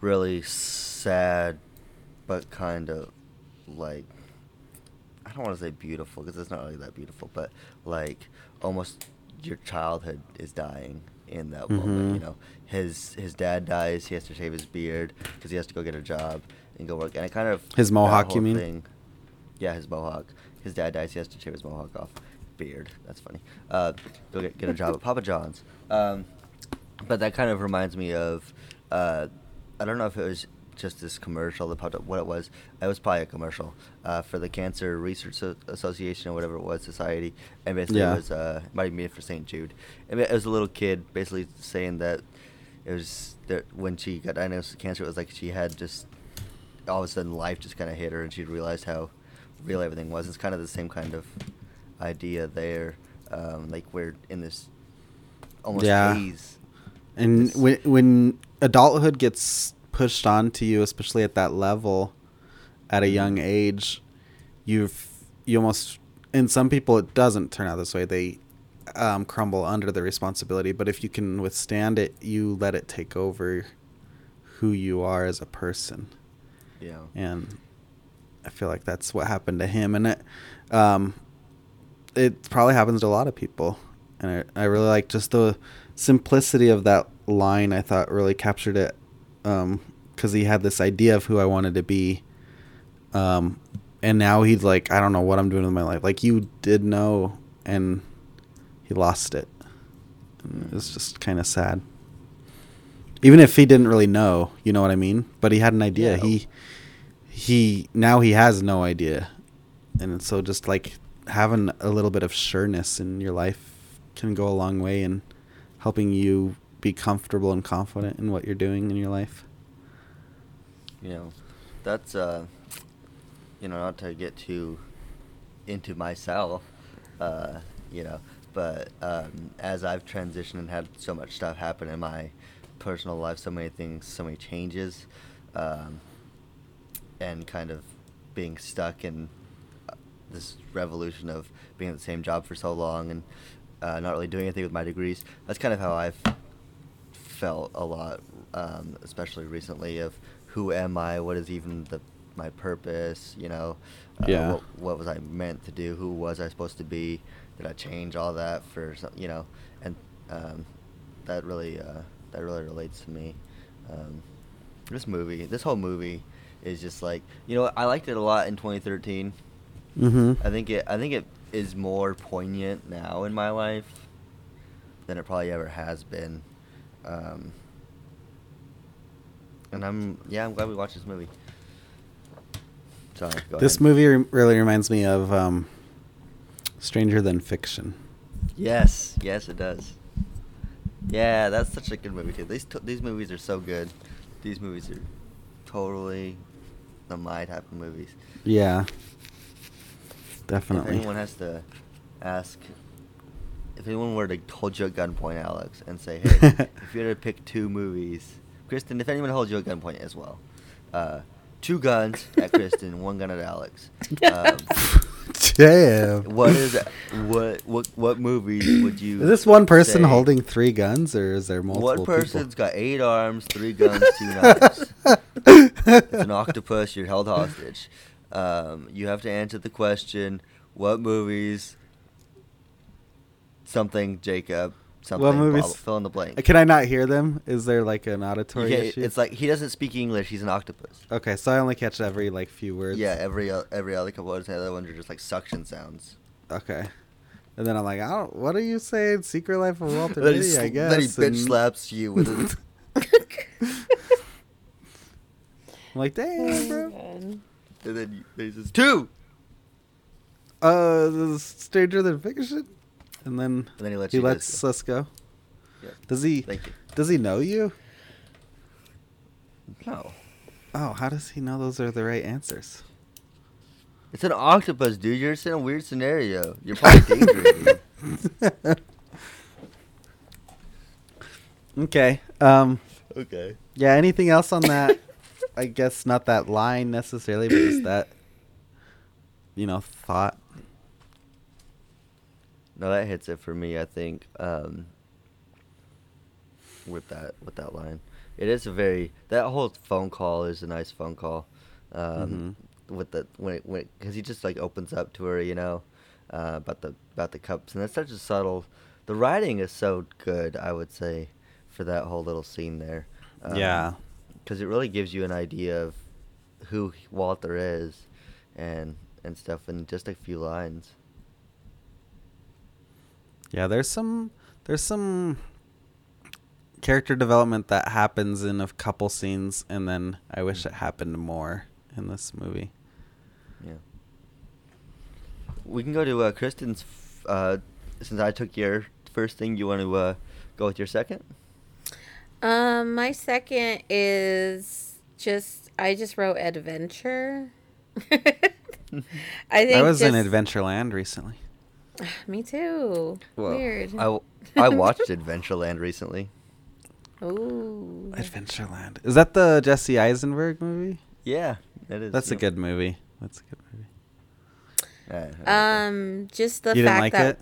really sad, but kind of like I don't want to say beautiful because it's not really that beautiful, but like almost your childhood is dying in that moment. Mhm. You know, his his dad dies. He has to shave his beard because he has to go get a job and go work. And it kind of His mohawk, you mean? thing- yeah, his mohawk. His dad dies. He has to shave his mohawk off. Beard. That's funny. Uh, go get get a job at Papa John's. Um, but that kind of reminds me of uh, I don't know if it was just this commercial that popped up. What it was, it was probably a commercial uh, for the Cancer Research So- Association or whatever it was, society, and basically Yeah. it was uh, it might have been for St. Jude. And it was a little kid basically saying that it was that when she got diagnosed with cancer, it was like she had just all of a sudden life just kind of hit her, and she realized how real everything was. It's kind of the same kind of idea there. Um, like we're in this almost Yeah. haze. And when when adulthood gets pushed onto you, especially at that level, at a young Mhm. age, you've you almost. in some people, it doesn't turn out this way. They um, crumble under the responsibility. But if you can withstand it, you let it take over who you are as a person. Yeah. And I feel like that's what happened to him. And it, um, it probably happens to a lot of people. And I, I really like just the simplicity of that line. I thought really captured it because he had this idea of who I wanted to be. Um, and now he's like, I don't know what I'm doing with my life. Like you did know, and he lost it. And it was just kind of sad. Even if he didn't really know, you know what I mean. But he had an idea. Yeah. He he now he has no idea, and so just like having a little bit of sureness in your life can go a long way in helping you be comfortable and confident in what you're doing in your life. you know that's uh you know not to get too into myself uh you know but um as i've transitioned and had so much stuff happen in my personal life so many things so many changes um and kind of being stuck in uh, this revolution of being at the same job for so long and uh, not really doing anything with my degrees that's kind of how i've felt a lot, um, especially recently, of who am I? What is even the my purpose? You know, uh, Yeah. What, what was I meant to do? Who was I supposed to be? Did I change all that for some? You know, and um, that really uh, that really relates to me. Um, this movie, this whole movie, is just like you know I liked it a lot in 2013. Mm-hmm. I think it I think it is more poignant now in my life than it probably ever has been. Um, and I'm yeah, I'm glad we watched this movie. Sorry, This ahead. movie re- really reminds me of um, Stranger Than Fiction. Yes, yes, it does. Yeah, that's such a good movie too. These t- these movies are so good. These movies are totally the my type of movies. Yeah, If definitely. anyone has to ask, if anyone were to hold you at gunpoint, Alex, and say, "Hey, *laughs* if you had to pick two movies, Kristen, if anyone holds you at gunpoint as well, uh, two guns at Kristen, *laughs* one gun at Alex. Um, Damn. what is what what what movies would you? Is this one person say- holding three guns, or is there multiple people? person's got eight arms, three guns, two knives? it's an *laughs* octopus. You're held hostage. Um, you have to answer the question: What movies? Something Jacob something. blah, movies? blah, fill in the blank. Can I not hear them? Is there like an auditory can't- issue? it's like he doesn't speak English. He's an octopus. okay, so I only catch every like few words. Yeah, every every other couple words, and the other ones are just like suction sounds. Okay. And then I'm like, I don't. What are you saying? Secret Life of Walter *laughs* Then he, I guess. then he bitch and slaps you with it. *laughs* I'm like, damn, bro. and then you- he says two. Uh, this is stranger than fiction. And then And then he lets he lets us go. Yeah. Does he? Thank you. Does he know you? No, Oh, how does he know those are the right answers? it's an octopus, dude. You're just in a weird scenario. You're probably *laughs* dangerous. Okay. Um. Okay. Yeah. Anything else on that? *laughs* I guess not that line necessarily, but just that. You know, thought. No, that hits it for me. I think um, with that with that line, it is a very that whole phone call is a nice phone call. Um, With the when it, when because he just like opens up to her, you know, uh, about the about the cups, and that's such a subtle. The writing is so good, I would say, for that whole little scene there. yeah. because it really gives you an idea of who Walter is, and and stuff in just a few lines. Yeah, there's some there's some character development that happens in a couple scenes and then I wish it happened more in this movie. Yeah. We can go to uh, Kristen's. f- Uh, since I took your first thing, you want to uh, go with your second? Um, my second is just I just wrote adventure. *laughs* I think I was in Adventureland recently. *sighs* Me too. Well, Weird. I *laughs* watched Adventureland recently. Ooh. Adventureland. Is that the Jesse Eisenberg movie? Yeah, it is. That's a good movie. That's a good movie. Yeah, I like. Um, just the you didn't fact like that it?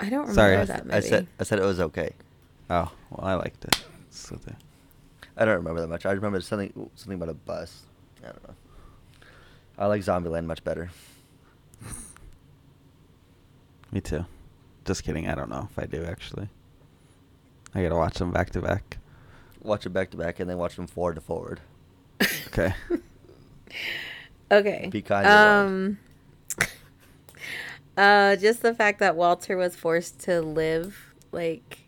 I don't remember Sorry. I, that movie. I said I said it was okay. Oh, well, I liked it. So the, I don't remember that much. I remember something something about a bus. I don't know. I like Zombieland much better. *laughs* me too. Just kidding. I don't know if I do actually. I gotta watch them back to back. Watch it back to back and then watch them forward to forward. Okay. *laughs* Okay. Be kind. Um. *laughs* uh, just the fact that Walter was forced to live like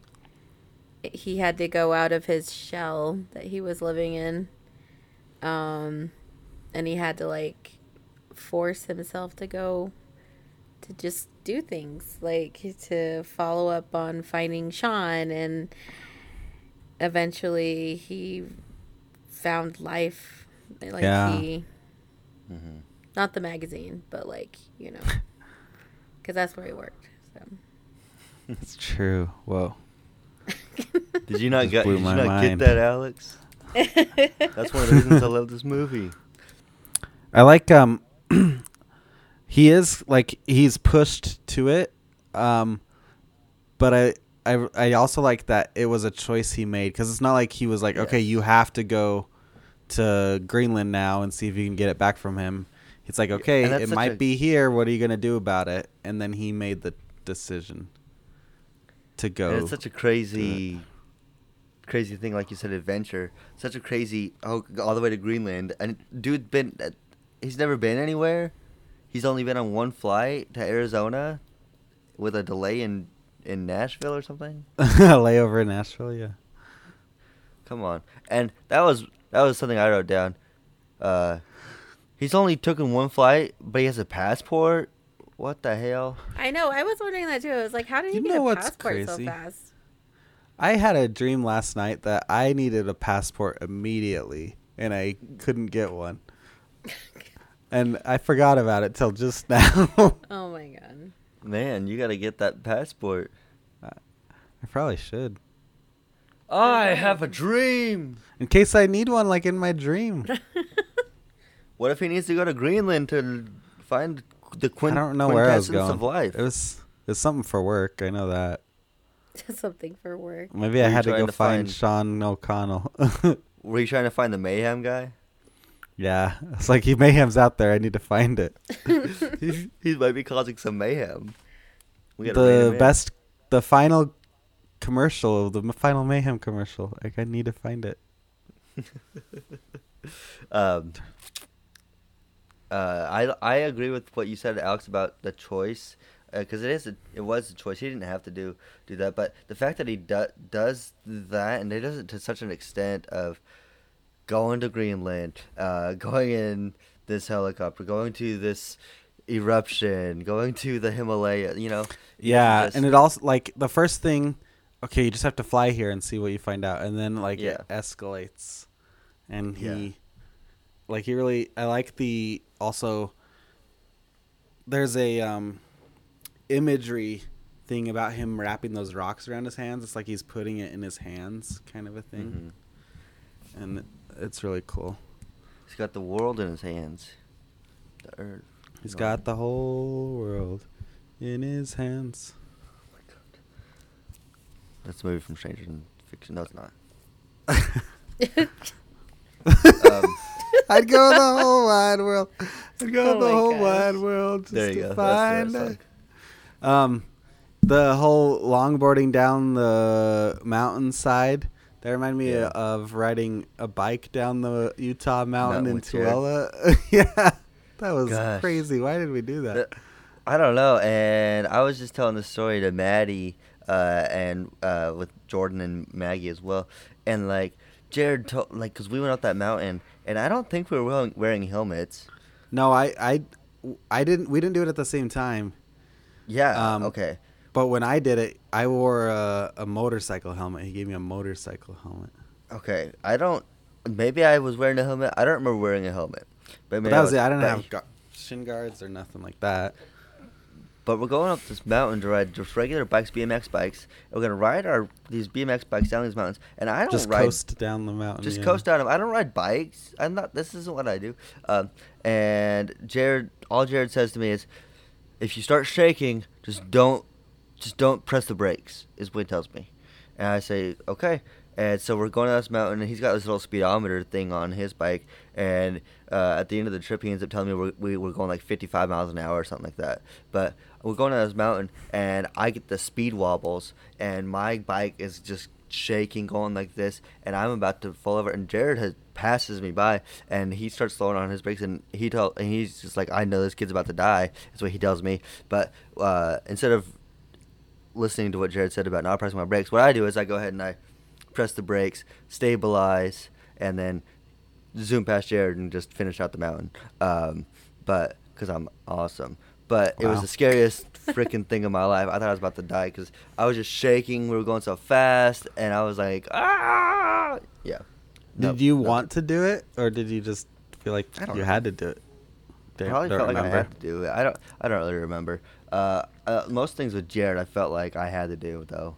he had to go out of his shell that he was living in. Um, and he had to like force himself to go to just do things like to follow up on finding Sean and eventually he found life like Yeah. he hmm not the magazine, but like you know, *laughs* because that's where he worked. So. It's true. Whoa. *laughs* Did you not Just get? Did you not mind. get that, Alex? *laughs* That's one of the reasons I love this movie. I like um *clears throat* he is like he's pushed to it um but I I I also like that it was a choice he made cuz it's not like he was like okay you have to go to Greenland now and see if you can get it back from him. It's like okay it might a- be here what are you going to do about it? And then he made the decision to go. It's such a crazy, crazy thing, like you said, adventure. Such a crazy, oh, all the way to Greenland. And dude, been, uh, he's never been anywhere. He's only been on one flight to Arizona, with a delay in in Nashville or something. *laughs* layover in Nashville, yeah. Come on, and that was that was something I wrote down. Uh, he's only taken one flight, but he has a passport. What the hell? I know. I was wondering that too. I was like, how did he You get a what's passport so fast? I had a dream last night that I needed a passport immediately and I couldn't get one. *laughs* and I forgot about it till just *laughs* now. Oh my god. Man, you gotta get that passport. I probably should. I have a dream. In case I need one like in my dream. *laughs* What if he needs to go to Greenland to find the I don't know where I was quintessence going. of life? It was it was something for work, I know that. *laughs* Something for work. Maybe Were I had to go to find, find- Sean O'Connell. Were you trying to find the mayhem guy? Yeah. It's like he mayhem's out there, I need to find it. *laughs* He's- he might be causing some mayhem. We gotta rein the in. best the final commercial, the Final Mayhem commercial. Like I need to find it. *laughs* Um, uh, I I agree with what you said, Alex, about the choice, because it is a, it was a choice. He didn't have to do do that, but the fact that he do, does that and he does it to such an extent of going to Greenland, uh, *laughs* going in this helicopter, going to this eruption, going to the Himalaya, you know. Yeah, doesn't and it also like the first thing. Okay, you just have to fly here and see what you find out, and then like Yeah. it escalates, and he, Yeah. like he really. I like the also. There's a um, imagery thing about him wrapping those rocks around his hands. It's like he's putting it in his hands, kind of a thing, Mhm. and it's really cool. He's got the world in his hands. The earth. He's got the whole world in his hands. Oh my god. That's a movie from Stranger Than Fiction. No, it's not. *laughs* um, I'd go the whole wide world. I'd go Oh the whole gosh. wide world just there you to go. That's find the right it. song. Um, the whole longboarding down the mountainside. That reminded me Yeah. of riding a bike down the Utah mountain in. Tooele. *laughs* yeah, that was Gosh. crazy. Why did we do that? The- I don't know. And I was just telling the story to Maddie uh, and uh, with Jordan and Maggie as well. And like Jared told, like, because we went up that mountain, and I don't think we were wearing, wearing helmets. No, I, I, I didn't. We didn't do it at the same time. Yeah. Um, okay. But when I did it, I wore a, a motorcycle helmet. He gave me a motorcycle helmet. Okay. I don't. Maybe I was wearing a helmet. I don't remember wearing a helmet. But, But maybe that was it. I didn't have gu- shin guards or nothing like that. But we're going up this mountain to ride just regular bikes, BMX bikes. And we're gonna ride our these BMX bikes down these mountains. And I don't Just ride coast down the mountain. just yeah. coast down them. I don't ride bikes. I'm not. This isn't what I do. Um, and Jared, all Jared says to me is, if you start shaking, just don't, just don't press the brakes. Is what he tells me. And I say okay. And so we're going down this mountain, and he's got this little speedometer thing on his bike. And uh, at the end of the trip, he ends up telling me we're, we, we're going like 55 miles an hour or something like that. But we're going down this mountain, and I get the speed wobbles, and my bike is just shaking, going like this, and I'm about to fall over. And Jared has passes me by, and he starts slowing on his brakes, and he tell, and he's just like, I know this kid's about to die. That's what he tells me. But uh, instead of listening to what Jared said about not pressing my brakes, what I do is I go ahead and I press the brakes, stabilize, and then zoom past Jared and just finish out the mountain. Um, but because I'm awesome. But it was the scariest freaking thing of my life. I thought I was about to die because I was just shaking. We were going so fast, and I was like, ah, yeah. Did No, you no. want to do it, or did you just feel like you know. had to do it? Probably felt like I had to do it. I don't. I don't really remember. Uh, uh, most things with Jared, I felt like I had to do though.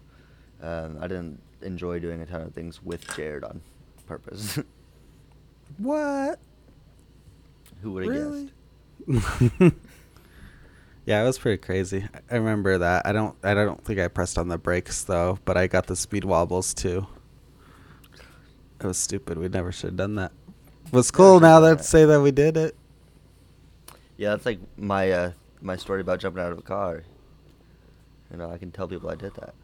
Um, I didn't enjoy doing a ton of things with Jared on purpose. *laughs* What? Who would have Really? guessed? *laughs* yeah, it was pretty crazy. I remember that. I don't. I don't think I pressed on the brakes though, but I got the speed wobbles too. It was stupid. We never should have done that. It was cool now that that. say that we did it. Yeah, that's like my uh, my story about jumping out of a car. You know, I can tell people I did that.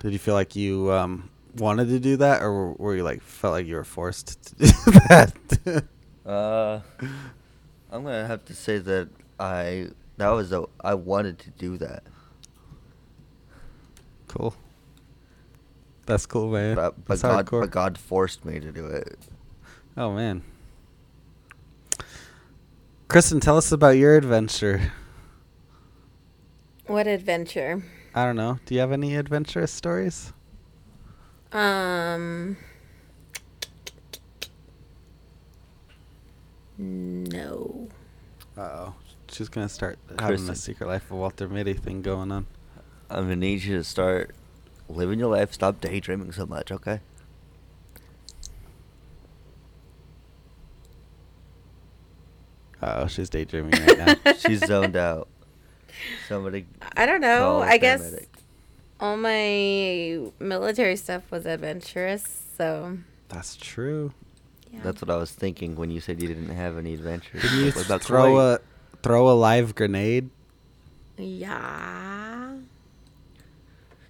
Did you feel like you um, wanted to do that, or were- you like felt like you were forced to do *laughs* that? Uh, I'm gonna have to say that I that was a I wanted to do that, cool. That's cool, man. but, but God hardcore. but God forced me to do it. Oh man. Kristen, tell us about your adventure. What adventure? I don't know. Do you have any adventurous stories? Um. No. Uh oh. She's gonna start having Kristen. a secret life of Walter Mitty thing going on. I'm gonna need you to start living your life. Stop daydreaming so much, okay? Uh oh, she's daydreaming right now. *laughs* She's zoned out. Somebody. I don't know. I guess paramedic. all my military stuff was adventurous, so That's true. yeah. That's what I was thinking when you said you didn't have any adventures. Can you What about throw Kuwait? a throw a live grenade? yeah.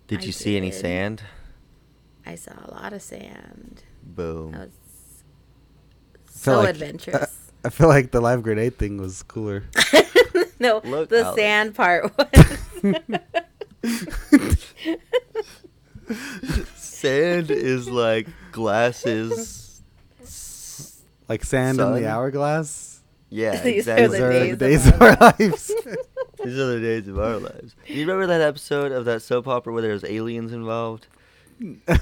Did I you see any sand? I saw a lot of sand. Boom. That was so like- *laughs* adventurous. I feel like the live grenade thing was cooler. *laughs* *laughs* no, Look, the Alex. sand part *laughs* was. Sand is like glasses. Like sand in the hourglass. Yeah, *laughs* These are exactly. These the are days the of days our of our lives. These are the days of our lives. Do you remember that episode of that soap opera where there was aliens involved? That's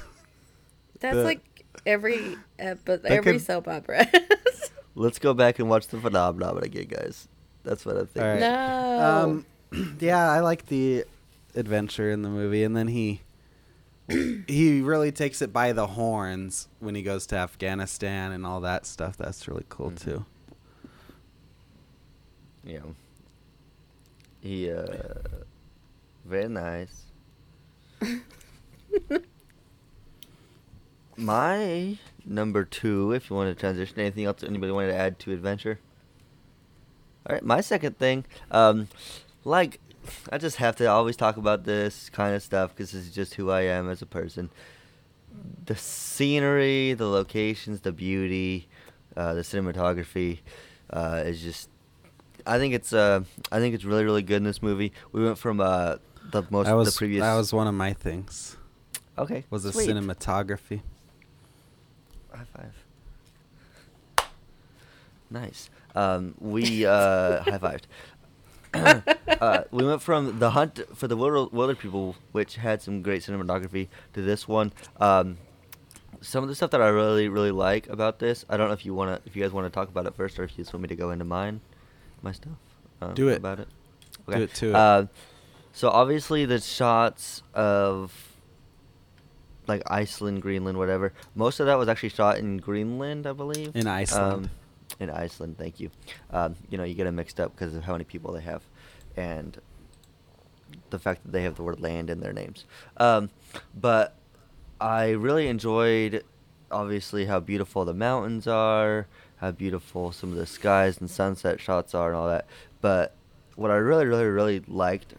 The- like every but That every could- soap opera. Let's go back and watch the phenomenon again, guys. That's what I'm thinking. All right. no. Um, *clears throat* yeah, I like the adventure in the movie, and then he *coughs* he really takes it by the horns when he goes to Afghanistan and all that stuff. That's really cool Mhm. too. Yeah. He uh very nice. *laughs* My number two, if you want to transition, anything else anybody wanted to add to adventure? All right, my second thing, um, like, I just have to always talk about this kind of stuff because this is just who I am as a person. The scenery, the locations, the beauty, uh, the cinematography uh, is just. I think it's uh, I think it's really really good in this movie. We went from uh, the most that was the previous. that was one of my things. okay. Was the sweet. cinematography. High five. Nice. Um, we uh, *laughs* high fived. uh, we went from the hunt for the Wilder, Wilder people, which had some great cinematography, to this one. Um, some of the stuff that I really, really like about this. I don't know if you wanna, if you guys want to talk about it first, or if you just want me to go into mine, my stuff. Uh, Do it. about it. Do it too. Uh, so obviously the shots of like Iceland, Greenland, whatever. Most of that was actually shot in Greenland, I believe. In Iceland. Um, in Iceland, thank you. Um, you know, you get them mixed up because of how many people they have, and the fact that they have the word land in their names. Um, but I really enjoyed, obviously, how beautiful the mountains are, how beautiful some of the skies and sunset shots are, and all that. But what I really, really, really liked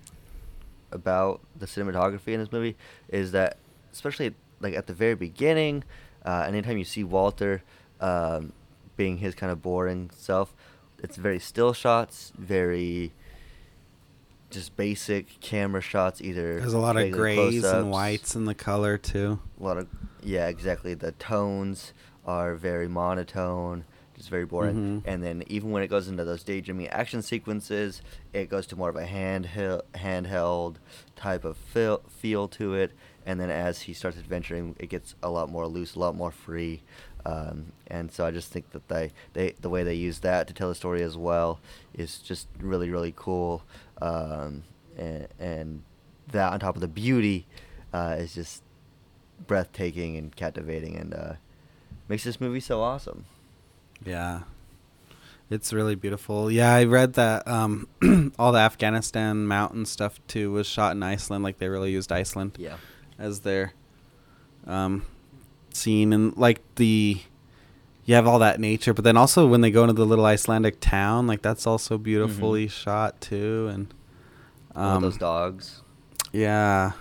about the cinematography in this movie is that, especially like at the very beginning, uh, anytime you see Walter um, being his kind of boring self, it's very still shots, very just basic camera shots. Either There's a lot of grays and whites in the color too. A lot of yeah, exactly. The tones are very monotone, just very boring. Mhm. And then even when it goes into those daydreaming action sequences, it goes to more of a handheld handheld type of feel feel to it. And then as he starts adventuring, it gets a lot more loose, a lot more free. Um, and so I just think that they, they the way they use that to tell the story as well is just really really cool. Um, and, and that on top of the beauty uh, is just breathtaking and captivating and uh, makes this movie so awesome. Yeah. It's really beautiful. Yeah, I read that um, *clears throat* all the Afghanistan mountain stuff too was shot in Iceland. Like they really used Iceland Yeah. as their um, scene, and like the you have all that nature, but then also when they go into the little Icelandic town, like that's also beautifully shot too, and One of um, those dogs. yeah,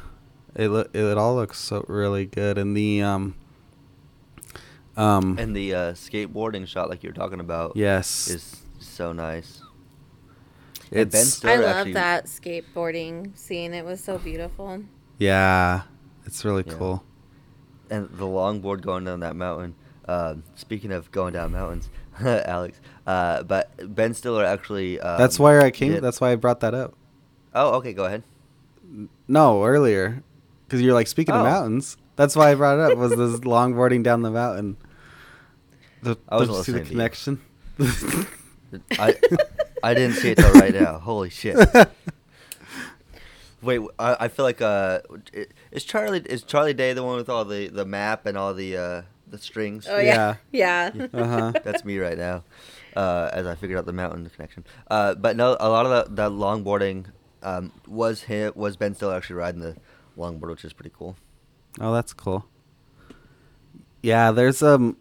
it lo- it all looks so really good, and the um um And the uh, skateboarding shot, like you were talking about, yes, is so nice. And Ben Stiller I love actually- that skateboarding scene. It was so beautiful. yeah, it's really Yeah. cool. And the longboard going down that mountain. Um, speaking of going down mountains, *laughs* Alex, uh, but Ben Stiller actually. Um, that's why I came. did- That's why I brought that up. Oh, okay, go ahead. No, earlier, because you're like speaking Oh. of mountains. That's why I brought it up. Was this *laughs* longboarding down the mountain? The, I the- the listening to you. connection. I I didn't see it till right now. Holy shit! *laughs* Wait, I, I feel like uh, is Charlie is Charlie Day the one with all the, the map and all the uh, the strings? Oh yeah, yeah. *laughs* *laughs* Uh-huh. That's me right now, uh, as I figured out the mountain connection. Uh, but no, a lot of that, that longboarding um, was him was Ben Stiller actually riding the longboard, which is pretty cool. Oh, that's cool. Yeah, there's um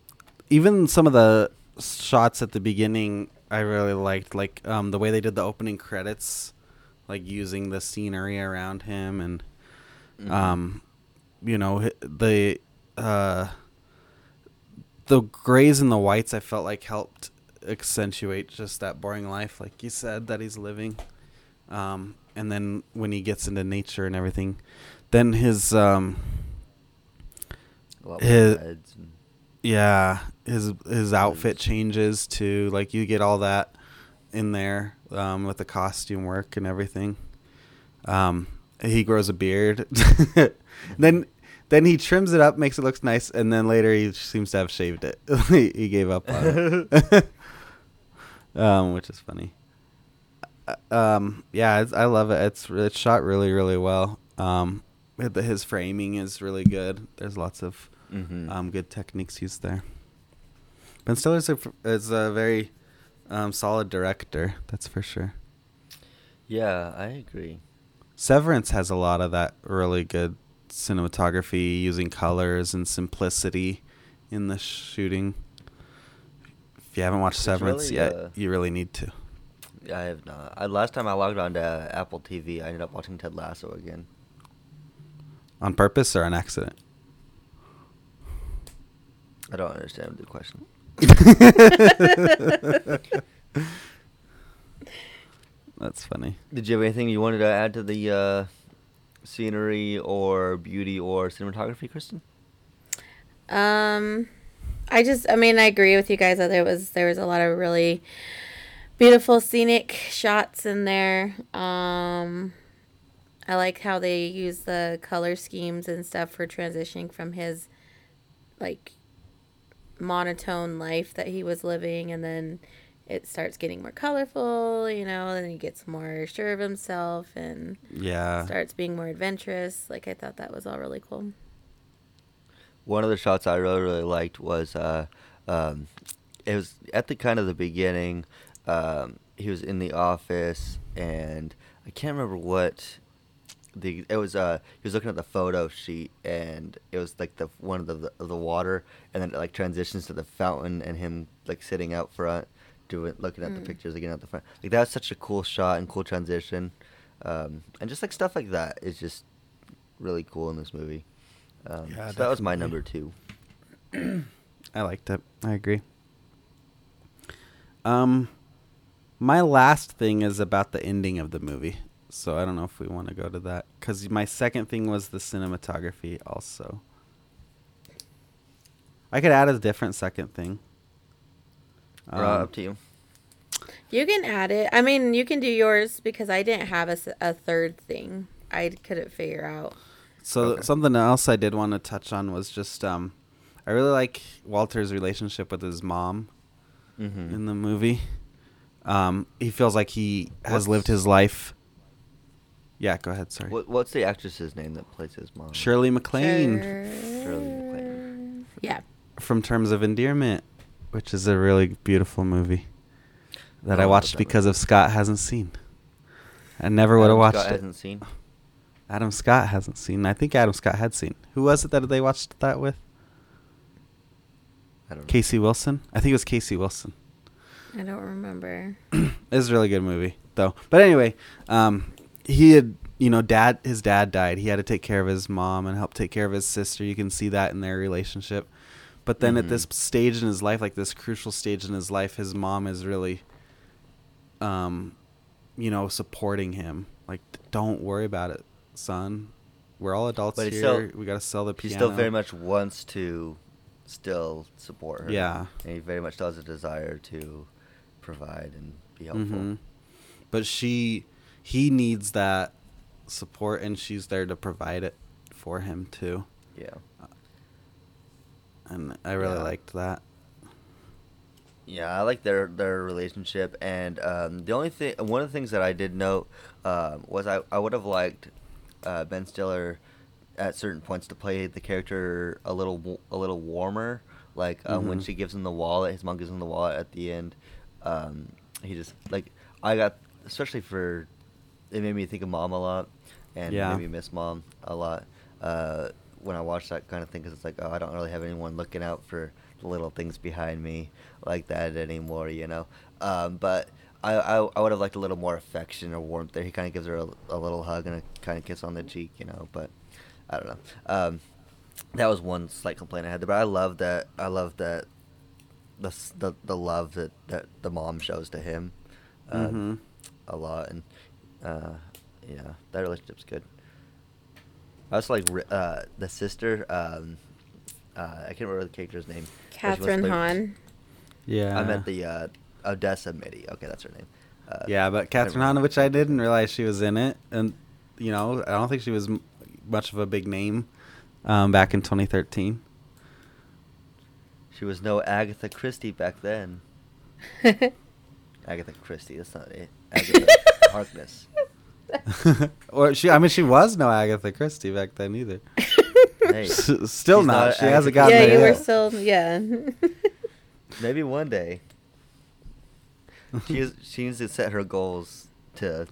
even some of the shots at the beginning I really liked like um the way they did the opening credits like using the scenery around him and Mhm. Um, you know the uh, the grays and the whites. I felt like helped accentuate just that boring life, like you said, that he's living. Um, and then when he gets into nature and everything, then his um, his- more reds and- yeah, his his outfit changes to like you get all that in there um, with the costume work and everything. Um, he grows a beard, *laughs* then then he trims it up, makes it look nice, and then later he seems to have shaved it. he, *laughs* he gave up on it, *laughs* um, which is funny. Uh, Um, yeah, it's, I love it. It's it's shot really really well. Um, his framing is really good. There's lots of Mhm. um, good techniques used there. Ben Stiller is a, is a very um, solid director, that's for sure. yeah, I agree. Severance has a lot of that really good cinematography using colors and simplicity in the shooting. If you haven't watched It's Severance really, yet, uh, you really need to. I have not. I, last time I logged on to Apple TV, I ended up watching Ted Lasso again. On purpose or on accident? I don't understand the question. *laughs* That's funny. Did you have anything you wanted to add to the uh, scenery or beauty or cinematography, Kristen? Um, I just, I mean, I agree with you guys that there was there was a lot of really beautiful scenic shots in there. Um, I like how they use the color schemes and stuff for transitioning from his like monotone life that he was living, and then it starts getting more colorful. You know, then he gets more sure of himself and Yeah. starts being more adventurous. Like I thought that was all really cool. One of the shots I really really liked was uh, um, it was at the kind of the beginning. Um, he was in the office, and I can't remember what the it was. Uh, he was looking at the photo sheet, and it was like the one of the the, the water, and then it like transitions to the fountain, and him like sitting out front, doing looking at the Mm. pictures again at the front. Like that was such a cool shot and cool transition, um, and just like stuff like that is just really cool in this movie. Um, Yeah, so that was my number two. *clears throat* I liked it. I agree. Um, my last thing is about the ending of the movie. So I don't know if we want to go to that because my second thing was the cinematography. Also, I could add a different second thing. Uh, Um, up to you. You can add it. I mean, you can do yours because I didn't have a third thing. I couldn't figure out. So Okay. something else I did want to touch on was just um, I really like Walter's relationship with his mom Mm-hmm. in the movie. Um, he feels like he has lived his life. Yeah, go ahead. Sorry. What, what's the actress's name that plays his mom? Shirley MacLaine Shirley MacLaine. Yeah. from Terms of Endearment, which is a really beautiful movie that I I watched that because movie of Scott hasn't seen. I never would have Adam watched Scott it. hasn't seen. Adam Scott hasn't seen. I think Adam Scott had seen. Who was it that they watched that with? I don't know. Casey Wilson. I think it was Casey Wilson. I don't remember. *clears throat* It's a really good movie though. But anyway, um, he had you know dad his dad died. He had to take care of his mom and help take care of his sister. You can see that in their relationship. But then at Mhm. this stage in his life, like this crucial stage in his life, his mom is really, um, you know, supporting him. Like, don't worry about it, son. We're all adults But here. still- we gotta sell the He piano. still very much wants to still support her. Yeah. And he very much has a desire to provide and be helpful. Mhm. But she, he needs that support, and she's there to provide it for him too. Yeah. And I really Yeah. liked that. Yeah, I like their their relationship, and um, the only thing, one of the things that I did note um, was I, I would have liked uh, Ben Stiller at certain points to play the character a little a little warmer, like um, when Mhm. she gives him the wallet, his mom gives him the wallet at the end. Um, he just like I got especially for it made me think of mom a lot, and Yeah. made me miss mom a lot. Uh, when I watch that kind of thing, because it's like, oh, I don't really have anyone looking out for the little things behind me like that anymore, you know. Um, but I, I, I would have liked a little more affection or warmth there. He kind of gives her a, a little hug and a kind of kiss on the cheek, you know. But I don't know. Um, that was one slight complaint I had, there, but I love that. I love that the the, the love that, that the mom shows to him uh, Mhm. a lot, and uh, yeah, that relationship's good. I also like uh, the sister. Um, uh, I can't remember the character's name. but she was Kathryn played- Hahn. Yeah. I meant the uh, Odessa Mitty. Okay, that's her name. Uh, Yeah, but Kathryn never Hahn, which I didn't realize she was in it, and you know, I don't think she was m- much of a big name um, back in 2013. She was no Agatha Christie back then. *laughs* Agatha Christie, that's not it. Agatha *laughs* Harkness. *laughs* or she, I mean, she was no Agatha Christie back then either. *laughs* Hey, S- Still not. not She hasn't Agatha gotten yeah, there you were still yeah. *laughs* maybe one day. She is, she needs to set her goals to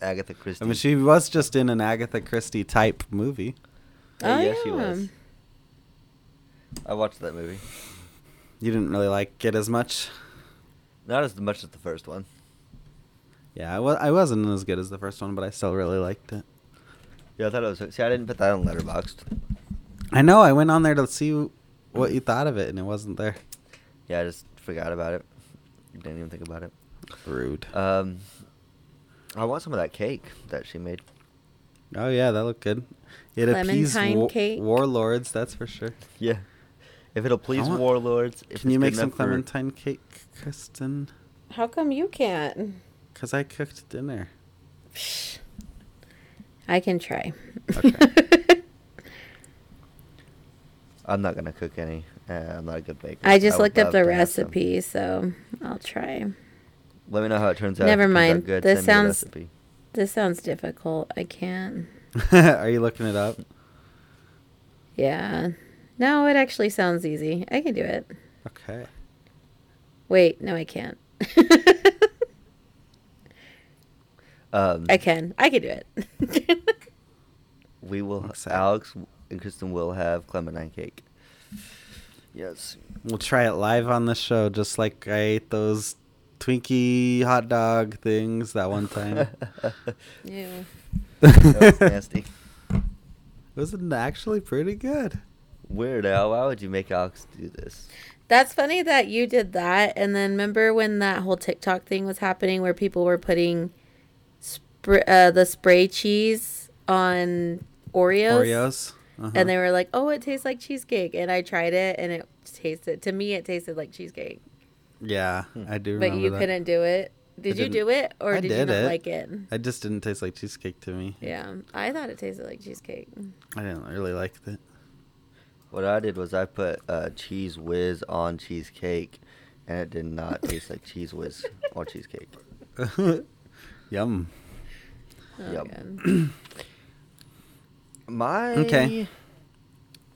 Agatha Christie. I mean, she was just in an Agatha Christie type movie. Oh, Oh, yeah, she was. I watched that movie. You didn't really like it as much. Not as much as the first one. Yeah, I, wa- I wasn't as good as the first one, but I still really liked it. Yeah, I thought it was. See, I didn't put that on Letterboxd. I know. I went on there to see what you thought of it, and it wasn't there. Yeah, I just forgot about it. Didn't even think about it. Rude. Um, I want some of that cake that she made. oh yeah, that looked good. It appeased Clementine wa- cake? warlords, that's for sure. Yeah. If it'll please want- warlords. If Can you it's make some enough for- clementine cake, Kristen? How come you can't? Cause I cooked dinner. I can try. Okay. *laughs* I'm not gonna cook any. Uh, I'm not a good baker. I just would looked up the to have some. recipe, so I'll try. Let me know how it turns out. Never If it turns out mind. Good, This send me the sounds- This sounds difficult. I can't. *laughs* Are you looking it up? Yeah. No, it actually sounds easy. I can do it. Okay. Wait, no, I can't. *laughs* Um, I can. I can do it. we will. Alex and Kristen will have clementine cake. Yes. We'll try it live on the show, just like I ate those Twinkie hot dog things that one time. *laughs* yeah. that was *laughs* nasty. It Wasn't actually pretty good. Weird Al, why would you make Alex do this? That's funny that you did that. And then remember when that whole TikTok thing was happening where people were putting spr- uh, the spray cheese on Oreos? Oreos. Uh-huh. And they were like, oh, it tastes like cheesecake. And I tried it and it tasted, to me, it tasted like cheesecake. yeah, Hmm. I do. But you that. couldn't do it. Did you do it or I did, you not it. like it? I just didn't taste like cheesecake to me. Yeah, I thought it tasted like cheesecake. I didn't really like it. What I did was I put uh, Cheez Whiz on cheesecake, and it did not taste like Cheez Whiz or cheesecake. *laughs* Yum. Oh, Yep. *clears throat* My Okay.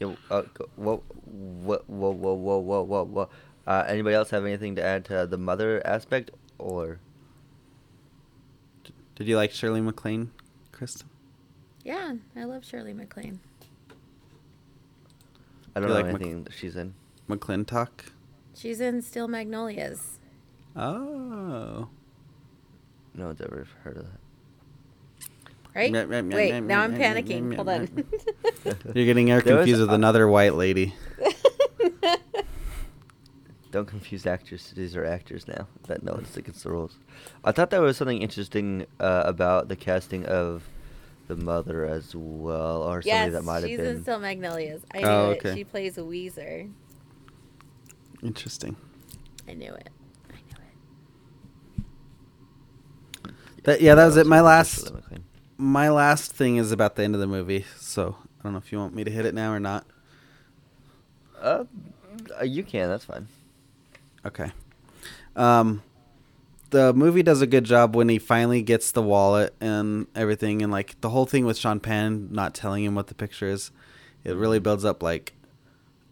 Yeah, uh, go- whoa, whoa, whoa, whoa, whoa, whoa, whoa, whoa. Uh, anybody else have anything to add to the mother aspect, or Did you like Shirley MacLaine, Kristen? Yeah, I love Shirley MacLaine. I don't You know like Mc- anything that she's in? McClintock? She's in Steel Magnolias. Oh. No one's ever heard of that. Right? Meh, meh, meh, Wait, meh, now I'm meh, meh, panicking. meh, Hold meh, on. *laughs* You're getting her There was confused with a- another white lady. *laughs* Don't confuse actors. These are actors now that know it's against the rules. I thought there was something interesting uh, about the casting of the mother as well, or somebody that might have she's been. in Steel Magnolias. I knew Oh, it. okay. She plays a Ouiser. Interesting. I knew it. I knew it. That, yeah, that was it. My Shirley last MacLaine. My last thing is about the end of the movie. So I don't know if you want me to hit it now or not. Uh, uh, you can. That's fine. Okay. Um, the movie does a good job when he finally gets the wallet and everything, and like the whole thing with Sean Penn not telling him what the picture is. It really builds up like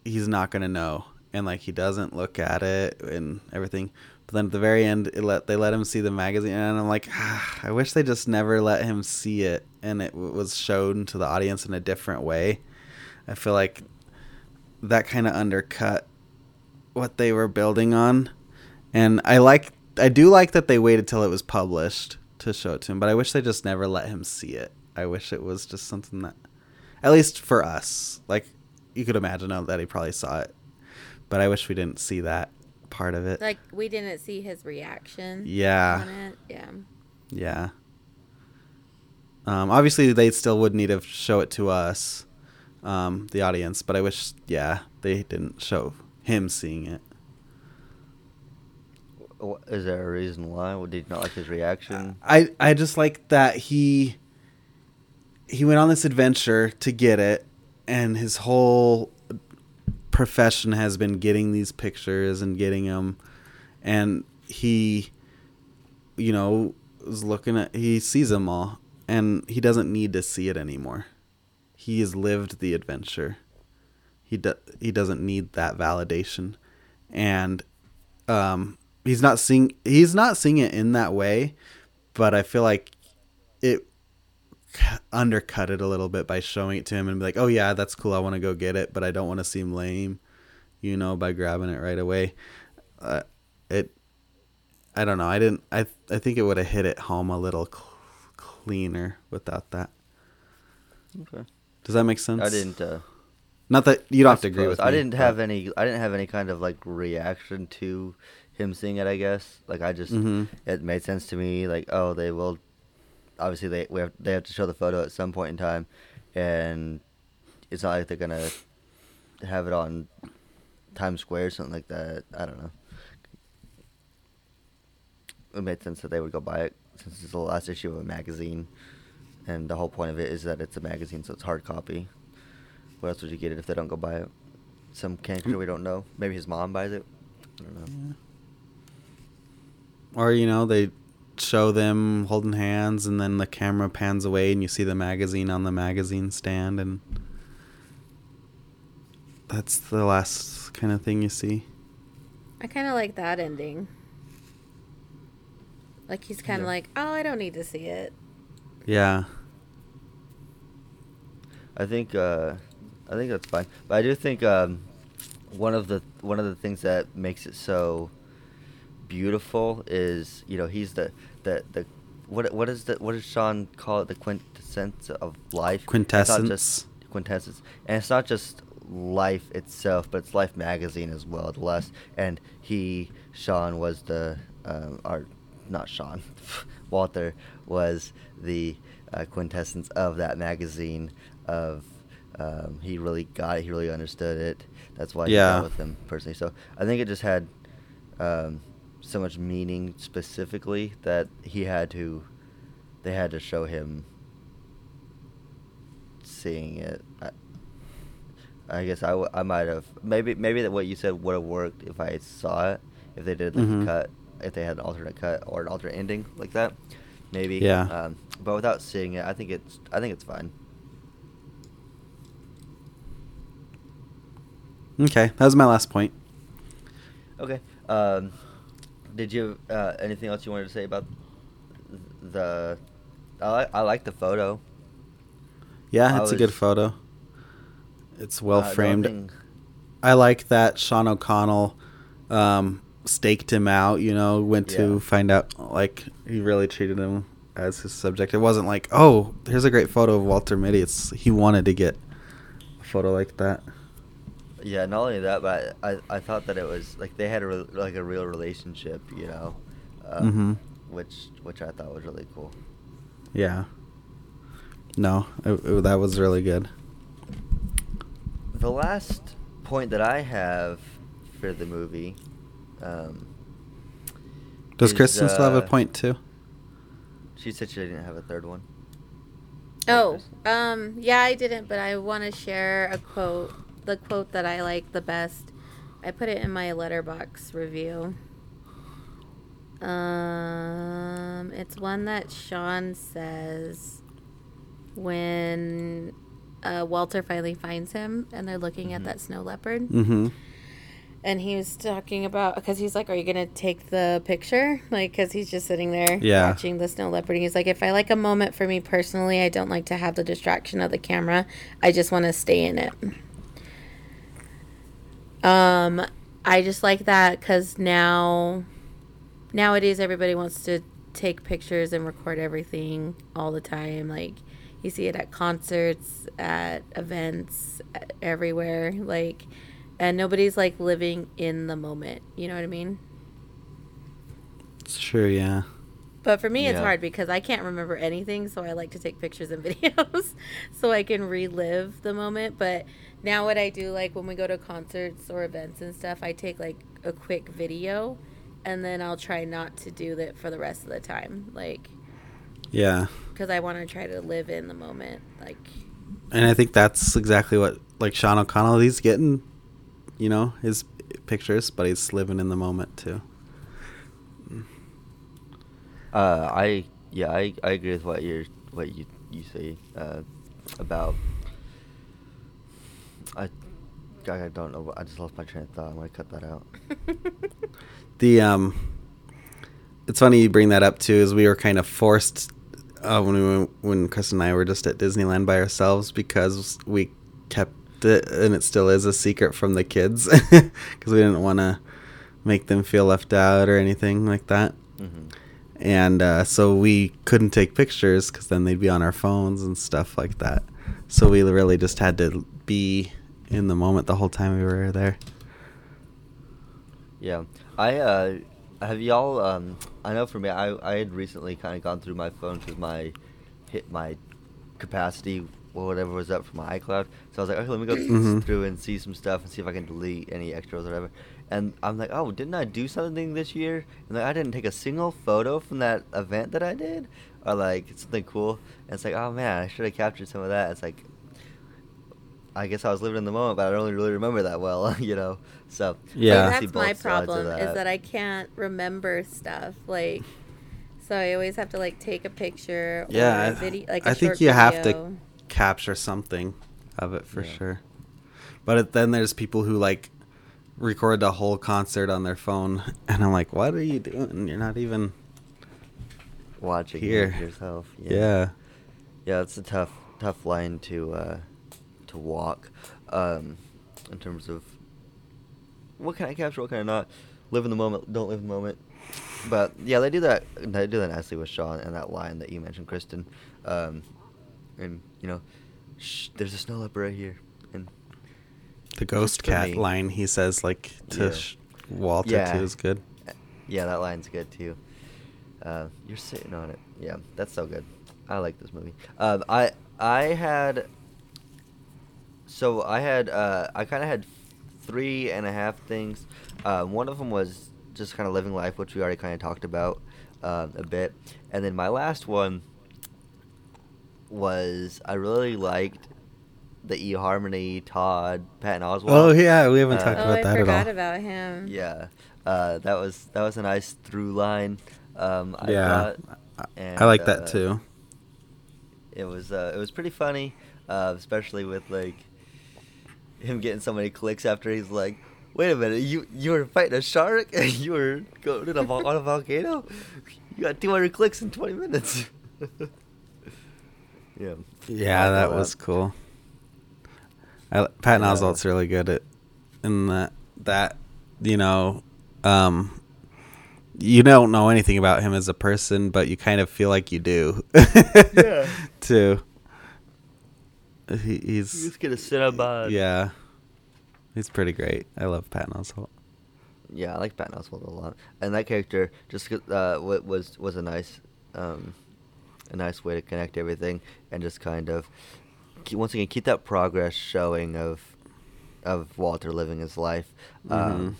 he's not gonna know, and like he doesn't look at it and everything. But then at the very end, let they let him see the magazine, and I'm like, ah, I wish they just never let him see it, and it w- was shown to the audience in a different way. I feel like that kind of undercut what they were building on, and I like I do like that they waited till it was published to show it to him, but I wish they just never let him see it. I wish it was just something that At least for us, like you could imagine that he probably saw it, but I wish we didn't see that part of it. Like we didn't see his reaction. Yeah. On it. Yeah. Yeah. Um, obviously, they still would need to show it to us, um, the audience. But I wish, yeah, they didn't show him seeing it. Is there a reason why? Well, Did you not like his reaction? I I just like that he he went on this adventure to get it, and his whole profession has been getting these pictures and getting them, and he, you know, is looking at he sees them all, and he doesn't need to see it anymore. He has lived the adventure. He do, he doesn't need that validation, and um, he's not seeing he's not seeing it in that way, but I feel like it undercut it a little bit by showing it to him and be like, "Oh yeah, that's cool. I want to go get it, but I don't want to seem lame," you know, by grabbing it right away. Uh, it, I don't know. I didn't. I I think it would have hit it home a little cl- cleaner without that. Okay. Does that make sense? I didn't. Uh, Not that you don't I have to agree with me. I didn't have any. I didn't have any kind of like reaction to him seeing it. I guess like I just Mhm. it made sense to me. Like oh, they will. Obviously, they we have they have to show the photo at some point in time, and it's not like they're gonna have it on Times Square or something like that. I don't know. It made sense that they would go buy it since it's the last issue of a magazine, and the whole point of it is that it's a magazine, so it's hard copy. What else would you get it if they don't go buy it? Some character we don't know. Maybe his mom buys it. I don't know. Or you know they show them holding hands and then the camera pans away and you see the magazine on the magazine stand and that's the last kind of thing you see. I kind of like that ending. Like he's kind of Yeah. like, oh, I don't need to see it. Yeah. I think uh, I think that's fine. But I do think um, one of the one of the things that makes it so beautiful is you know he's the the the what what is the what does Sean call it the quintessence of life? Quintessence. just quintessence, and it's not just life itself, but it's Life magazine as well. The last and he Sean was the um, or not Sean, *laughs* Walter was the uh, quintessence of that magazine. Of um, he really got it. He really understood it. That's why I Yeah. yeah. with him personally. So I think it just had um, so much meaning specifically that he had to. They had to show him seeing it. I, I guess I, w- I might have maybe maybe that what you said would have worked if I saw it if they did like Mhm. a cut if they had an alternate cut or an alternate ending like that maybe Yeah. um, but without seeing it I think it's I think it's fine Okay, that was my last point. okay um, did you uh, anything else you wanted to say about the I like I like the photo Yeah, I it's a good photo. It's well Uh, framed. thing- I like that Sean O'Connell um, staked him out. You know, went to Yeah. find out like he really treated him as his subject. It wasn't like, oh, here's a great photo of Walter Mitty. It's he wanted to get a photo like that. Yeah, not only that, but I, I thought that it was like they had a re- like a real relationship, you know, um, Mhm. which which I thought was really cool. Yeah. No, it, it- that was really good. The last point that I have for the movie, um, Does is, Kristen still have a uh, point too? She said she didn't have a third one. Oh, um, yeah, I didn't, but I want to share a quote. The quote that I like the best. I put it in my Letterboxd review. Um, it's one that Sean says when uh, Walter finally finds him and they're looking Mhm. at that snow leopard. Mm-hmm. And he was talking about because he's like, "Are you gonna take the picture?" Like, because he's just sitting there Yeah. watching the snow leopard. And he's like, "If I like a moment for me personally, I don't like to have the distraction of the camera. I just want to stay in it." Um, I just like that because now, nowadays, everybody wants to take pictures and record everything all the time. Like, You see it at concerts, at events, at everywhere. Like, and nobody's like living in the moment. You know what I mean? It's true, yeah. But for me, it's hard because I can't remember anything, so I like to take pictures and *laughs* videos so I can relive the moment. But now, what I do, like when we go to concerts or events and stuff, I take like a quick video and then I'll try not to do that for the rest of the time. Like, Yeah. because I want to try to live in the moment. Like, And I think that's exactly what like Sean O'Connell he's getting, you know, his pictures, but he's living in the moment too. Uh, I yeah, I, I agree with what you're what you you say uh, about. I, I don't know. I just lost my train of thought. I'm gonna cut that out. *laughs* The um, it's funny you bring that up too. Is we were kind of forced uh, when we when Chris and I were just at Disneyland by ourselves because we kept it and it still is a secret from the kids *laughs* because we didn't want to make them feel left out or anything like that. hmm and uh, so we couldn't take pictures because then they'd be on our phones and stuff like that. So we really just had to be in the moment the whole time we were there. Yeah, I uh, have y'all. Um, I know for me, I I had recently kind of gone through my phone because my hit my capacity or whatever was up for my iCloud. So I was like, okay, let me go Mhm. through and see some stuff and see if I can delete any extras or whatever. And I'm like, oh, didn't I do something this year? And like, I didn't take a single photo from that event that I did, or like something cool. And it's like, oh man, I should have captured some of that. It's like, I guess I was living in the moment, but I don't really, really remember that well, *laughs* you know. So Yeah. I can see that's my both sides of problem is that I can't remember stuff. Like, so I always have to like take a picture. Yeah, or I- a video. Like, I a think short you have to. Capture something of it for Yeah. sure. But it, then there's people who like record the whole concert on their phone, *laughs* and I'm like, what are you doing? You're not even watching Here. it yourself. yeah. yeah, it's a tough, tough line to uh, to walk, um, in terms of what can I capture, what can I not. Live in the moment, don't live in the moment. But yeah, they do that. They do that nicely with Sean and that line that you mentioned, Kristen. Um, and you know, there's a snow leopard right here, and The ghost cat me. line he says like to Yeah. sh- Walter Yeah. too is good. Yeah, that line's good too. Uh, you're sitting on it. Yeah, that's so good. I like this movie. Um, I I had. So I had uh, I kind of had three and a half things. Um, one of them was just kind of living life, which we already kind of talked about um, a bit, and then my last one was I really liked the eHarmony Todd Patton Oswalt. Oh yeah, we haven't Uh, talked Oh, about I that at all. forgot all. about him. Yeah, uh, that was that was a nice through line. Um, I yeah, thought, I- and, I like uh, that too. It was uh, it was pretty funny, uh, especially with like him getting so many clicks after he's like, "Wait a minute, you you were fighting a shark and *laughs* you were going in a on a volcano? You got 200 clicks in 20 minutes." *laughs* yeah. Yeah, I that was cool. I, Patton Yeah. Oswalt's really good at in that that you know, um, you don't know anything about him as a person, but you kind of feel like you do. *laughs* Yeah. Too. He, You he's just get a Cinnabon. yeah, he's pretty great. I love Patton Oswalt. Yeah, I like Patton Oswalt a lot, and that character just uh, was was a nice, um, a nice way to connect everything, and just kind of keep, once again keep that progress showing of of Walter living his life um,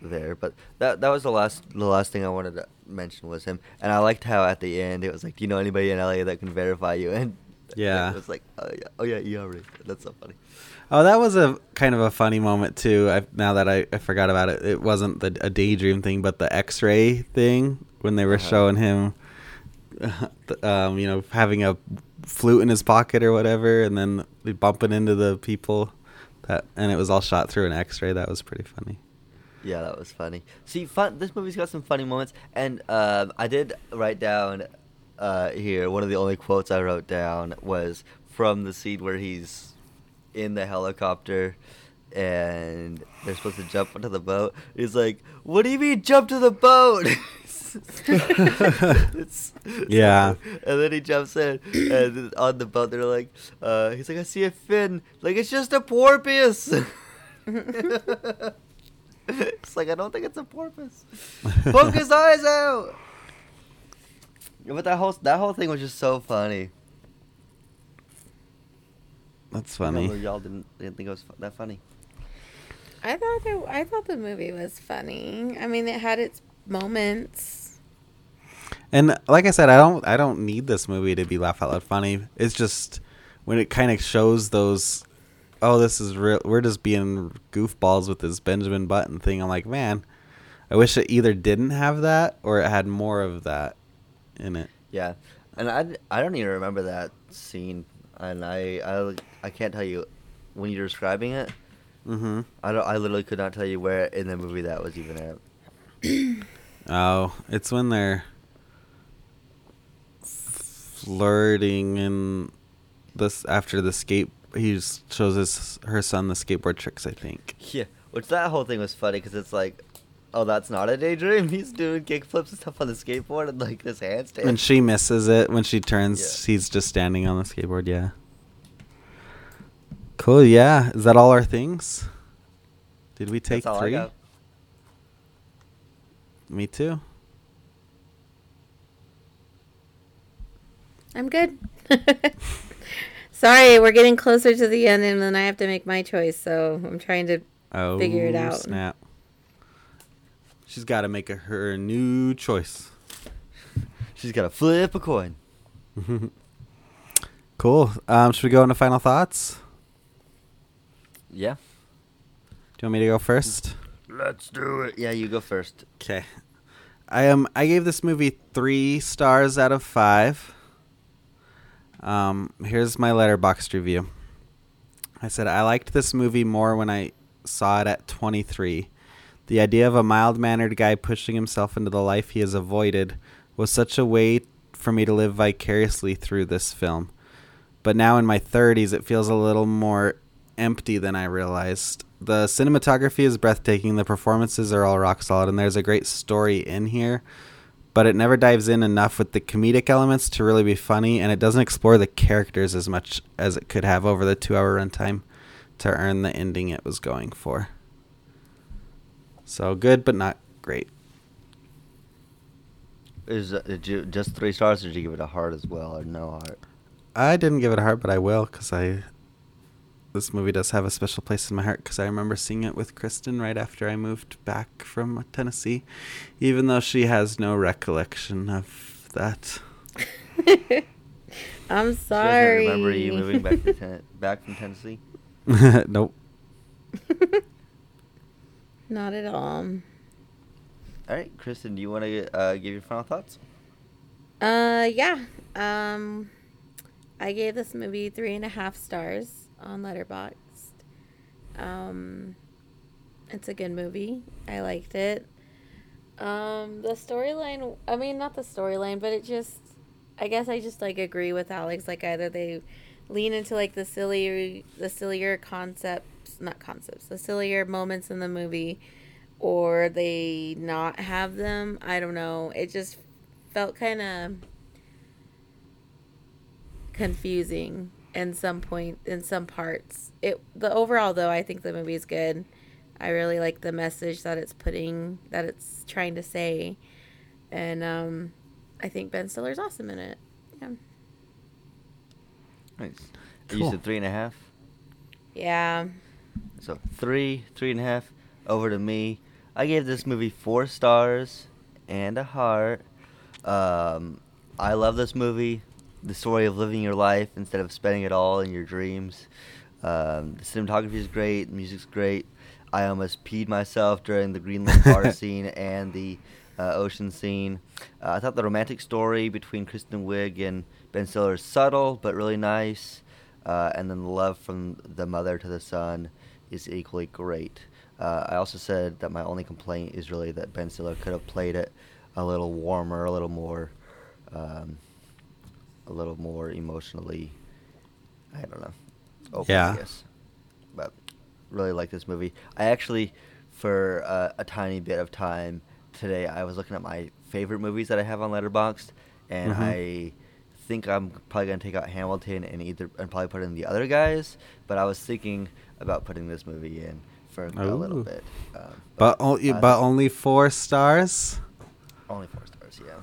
there. But that that was the last the last thing I wanted to mention was him, and I liked how at the end it was like, do you know anybody in LA that can verify you? *laughs* And Yeah. it was like, oh yeah, oh yeah, you already. That's so funny. Oh, that was a kind of a funny moment too. I, now that I, I forgot about it, it wasn't the a daydream thing, but the X-ray thing when they were Uh-huh. showing him, *laughs* um, you know, having a flute in his pocket or whatever, and then bumping into the people. That and it was all shot through an X-ray. That was pretty funny. Yeah, that was funny. See, fun. This movie's got some funny moments, and um, I did write down uh, here. One of the only quotes I wrote down was from the scene where he's in the helicopter, and they're supposed to jump onto the boat. He's like, "What do you mean jump to the boat?" *laughs* it's, Yeah. and then he jumps in, and on the boat they're like, uh, "He's like, I see a fin. Like it's just a porpoise." *laughs* it's like I don't think it's a porpoise. *laughs* Poke his eyes out. But that whole that whole thing was just so funny. That's I funny. Y'all didn't didn't think it was fu- that funny. I thought it, I thought the movie was funny. I mean, it had its moments. And like I said, I don't I don't need this movie to be laugh out loud funny. It's just when it kind of shows those oh, this is real we're just being goofballs with this Benjamin Button thing. I'm like, man, I wish it either didn't have that or it had more of that in it. Yeah, and I, I don't even remember that scene, and I, I I can't tell you when you're describing it. Mm-hmm. I don't I literally could not tell you where in the movie that was even at. *coughs* Oh, it's when they're flirting and this after the skate he shows his her son the skateboard tricks, I think. Yeah, which that whole thing was funny because it's like, oh, that's not a daydream. *laughs* He's doing kickflips and stuff on the skateboard and like this handstand. When she misses it, when she turns, Yeah. he's just standing on the skateboard. Yeah. Cool. Yeah. Is that all our things? Did we take That's all I three? got. Me too. I'm good. *laughs* Sorry, we're getting closer to the end, and then I have to make my choice. So I'm trying to. Oh, Figure it out. Snap. She's got to make a, her new choice. *laughs* She's got to flip a coin. *laughs* Cool. Um, should we go into final thoughts? Yeah. Do you want me to go first? Let's do it. Yeah, you go first. Okay. I um I gave this movie three stars out of five. Um, here's my letterboxd review. I said I liked this movie more when I saw it at 23. The idea of a mild-mannered guy pushing himself into the life he has avoided was such a way for me to live vicariously through this film. But now in my 30s, it feels a little more empty than I realized. The cinematography is breathtaking, the performances are all rock solid, and there's a great story in here. But it never dives in enough with the comedic elements to really be funny, and it doesn't explore the characters as much as it could have over the two hour runtime to earn the ending it was going for. So good, but not great. Is uh, did you just three stars, or did you give it a heart as well, or no heart? I didn't give it a heart, but I will because I. This movie does have a special place in my heart because I remember seeing it with Kristen right after I moved back from Tennessee, even though she has no recollection of that. *laughs* I'm She doesn't sorry. remember you moving back to ten- *laughs* back from Tennessee. *laughs* nope. Not at all. All right, Kristen, do you want to uh, give your final thoughts? Uh, yeah. Um, I gave this movie three and a half stars on Letterboxd. Um, it's a good movie. I liked it. Um, the storyline. I mean, not the storyline, but it just. I guess I just like agree with Alex. Like either they lean into like the sillier, the sillier concepts, not concepts, the sillier moments in the movie, or they not have them. I don't know. It just felt kind of confusing in some point in some parts. It the overall though, I think the movie is good. I really like the message that it's putting that it's trying to say. And um I think Ben Stiller's awesome in it. Yeah. Nice. You said three and a half. Yeah. So three, three and a half. Over to me. I gave this movie four stars and a heart. Um, I love this movie. The story of living your life instead of spending it all in your dreams. Um, the cinematography is great. The music's great. I almost peed myself during the Greenland bar *laughs* scene and the uh, ocean scene. Uh, I thought the romantic story between Kristen Wiig and Ben Stiller is subtle but really nice. Uh, and then the love from the mother to the son is equally great. Uh, I also said that my only complaint is really that Ben Stiller could have played it a little warmer, a little more, um, a little more emotionally. I don't know. Open, Yeah. Yes. But really like this movie. I actually, for uh, a tiny bit of time today, I was looking at my favorite movies that I have on Letterboxd, and Mhm. I think I'm probably gonna take out Hamilton and either and probably put in the other guys. But I was thinking about putting this movie in for a little bit. Um, But only, uh, but only four stars. only four stars, yeah.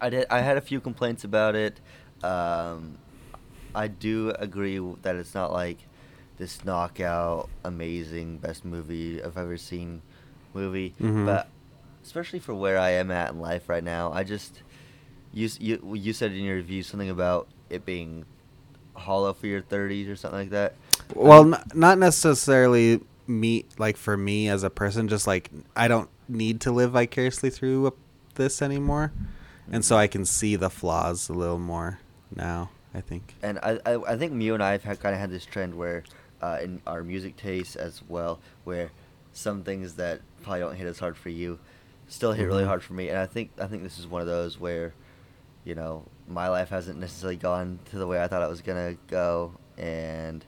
I did. I had a few complaints about it. Um, I do agree that it's not like this knockout, amazing, best movie I've ever seen movie, Mhm. but especially for where I am at in life right now, I just you you you said in your review something about it being hollow for your 30s or something like that. Well, n- not necessarily me. Like for me as a person, just like I don't need to live vicariously through this anymore, and so I can see the flaws a little more now. I think. and I, I, I think Mew and I have kind of had this trend where, uh, in our music tastes as well, where some things that probably don't hit as hard for you, still hit really Mhm. hard for me. And I think I think this is one of those where, you know, my life hasn't necessarily gone to the way I thought it was gonna go, and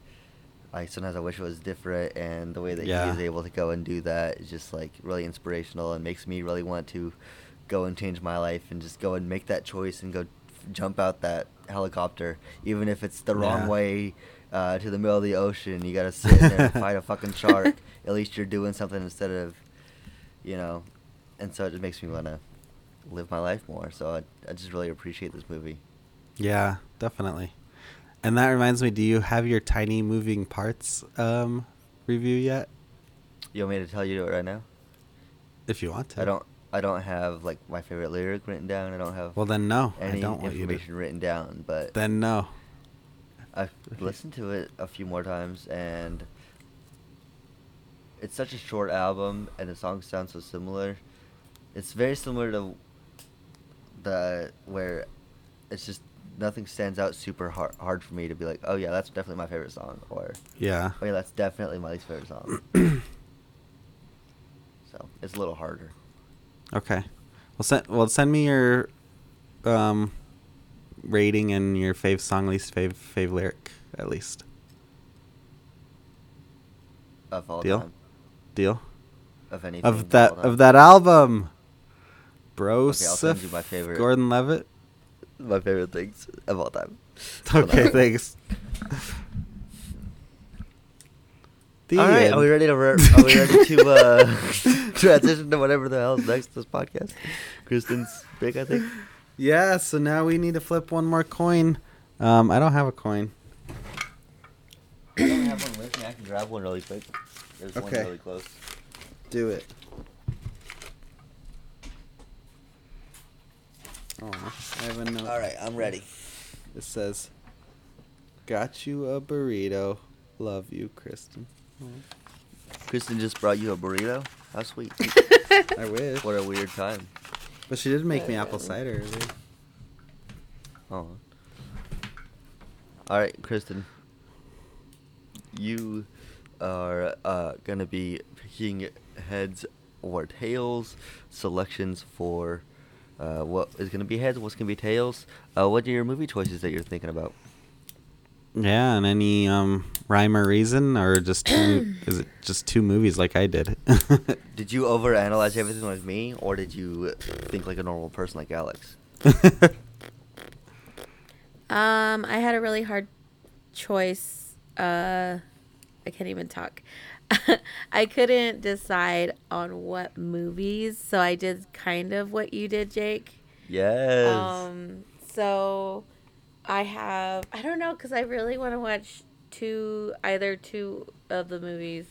I sometimes I wish it was different. And the way that Yeah. he is able to go and do that is just like really inspirational and makes me really want to go and change my life and just go and make that choice and go jump out that helicopter, even if it's the wrong Yeah. way uh, to the middle of the ocean. You gotta sit there and fight a fucking shark. *laughs* At least you're doing something instead of, you know, and so it just makes me want to live my life more. So I, I just really appreciate this movie. Yeah, definitely. And that reminds me, do you have your tiny moving parts um, review yet? You want me to tell you it right now? If you want to. I don't. I don't have like my favorite lyric written down. I don't have Well, then no. any I don't want you to. written down. But Then no. I've listened to it a few more times, and it's such a short album, and the songs sound so similar. It's very similar to the where it's just nothing stands out super hard, hard for me to be like, oh yeah, that's definitely my favorite song, or Yeah. oh yeah, that's definitely my least favorite song. *clears throat* so it's a little harder. Okay. Well, send well send me your um rating and your fave song, least fave fave lyric at least. Of all Deal? time, Deal. of anything. Of that of that album. Bro, Okay, I'll send you my favorite. Gordon Levitt. My favorite things of all time. *laughs* Okay, thanks. The All right, end. are we ready to re- are we ready to uh, *laughs* transition to whatever the hell's next to this podcast? Kristen's pick, I think. Yeah, so now we need to flip one more coin. Um, I don't have a coin. I don't have one with me. I can grab one really quick. There's one Okay. really close. Do it. Oh, I have a note. All right, I'm ready. It says, "Got you a burrito. Love you, Kristen." Kristen just brought you a burrito. How sweet. *laughs* I wish. what a weird time. But she did make me apple cider. earlier. Oh. All right, Kristen. You are uh, gonna be picking heads or tails selections for uh, what is gonna be heads, what's gonna be tails. Uh, what are your movie choices that you're thinking about? Yeah, and any um rhyme or reason, or just two? *clears throat* is it just two movies like I did? *laughs* Did you overanalyze everything like me, or did you think like a normal person like Alex? *laughs* Um, I had a really hard choice. Uh, I can't even talk. *laughs* I couldn't decide on what movies, so I did kind of what you did, Jake. Yes. Um, so I have I don't know because I really want to watch two either two of the movies.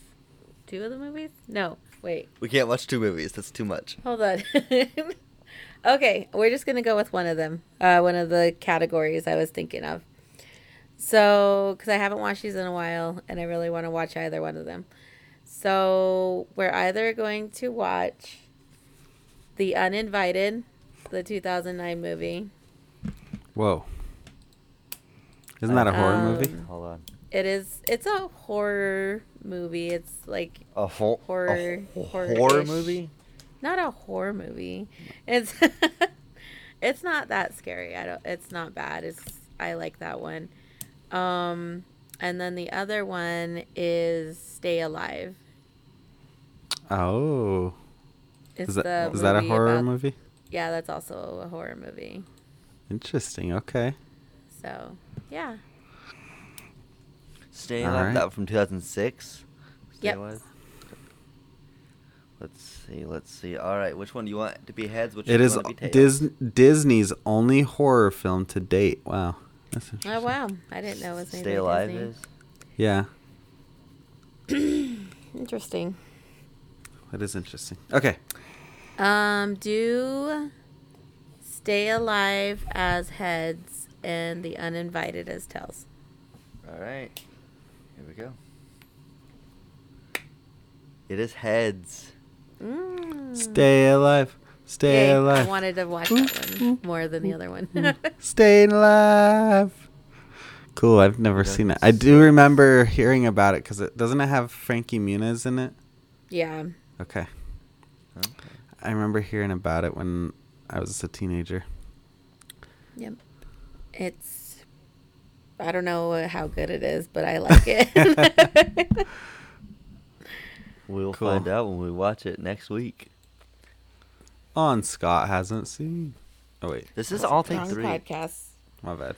Two of the movies? No, wait, we can't watch two movies. That's too much. hold on. *laughs* okay, we're just gonna go with one of them. Uh, one of the categories I was thinking of. So, because I haven't watched these in a while, and I really want to watch either one of them. So we're either going to watch The Uninvited, the 2009 movie. Whoa. Isn't that a horror Um, movie? Hold on. It is. It's a horror movie. It's like A ho- horror- a ho- horror-ish. horror movie. not a horror movie. It's *laughs* it's not that scary. I don't. It's not bad. It's I like that one. Um, and then the other one is Stay Alive. Oh, It's is that the is that a horror about- movie? Yeah, that's also a horror movie. Interesting. Okay. So, yeah. Stay All Alive, right. that from 2006. Stay Yep. Alive. Let's see. Let's see. All right, which one do you want to be heads? Which It one is want to be Dis- Disney's only horror film to date. Wow. That's Oh wow, I didn't know it was made Stay Alive Disney. is. Yeah, *clears throat* Interesting. That is interesting. Okay. Um, do Stay Alive as heads and The Uninvited as tails. All right. Here we go. It is heads. Mm. Stay alive. Stay Yay, I wanted to watch that one more than the other one. Stay alive. Cool. I've never Yeah, seen it. I do remember hearing about it because it doesn't it have Frankie Muniz in it? yeah. Okay. Okay. I remember hearing about it when I was a teenager. Yep. It's I don't know how good it is, but I like it. *laughs* *laughs* We'll Cool. find out when we watch it next week. Oh, on Scott hasn't seen. Oh wait, This is all take three. podcast. my bad.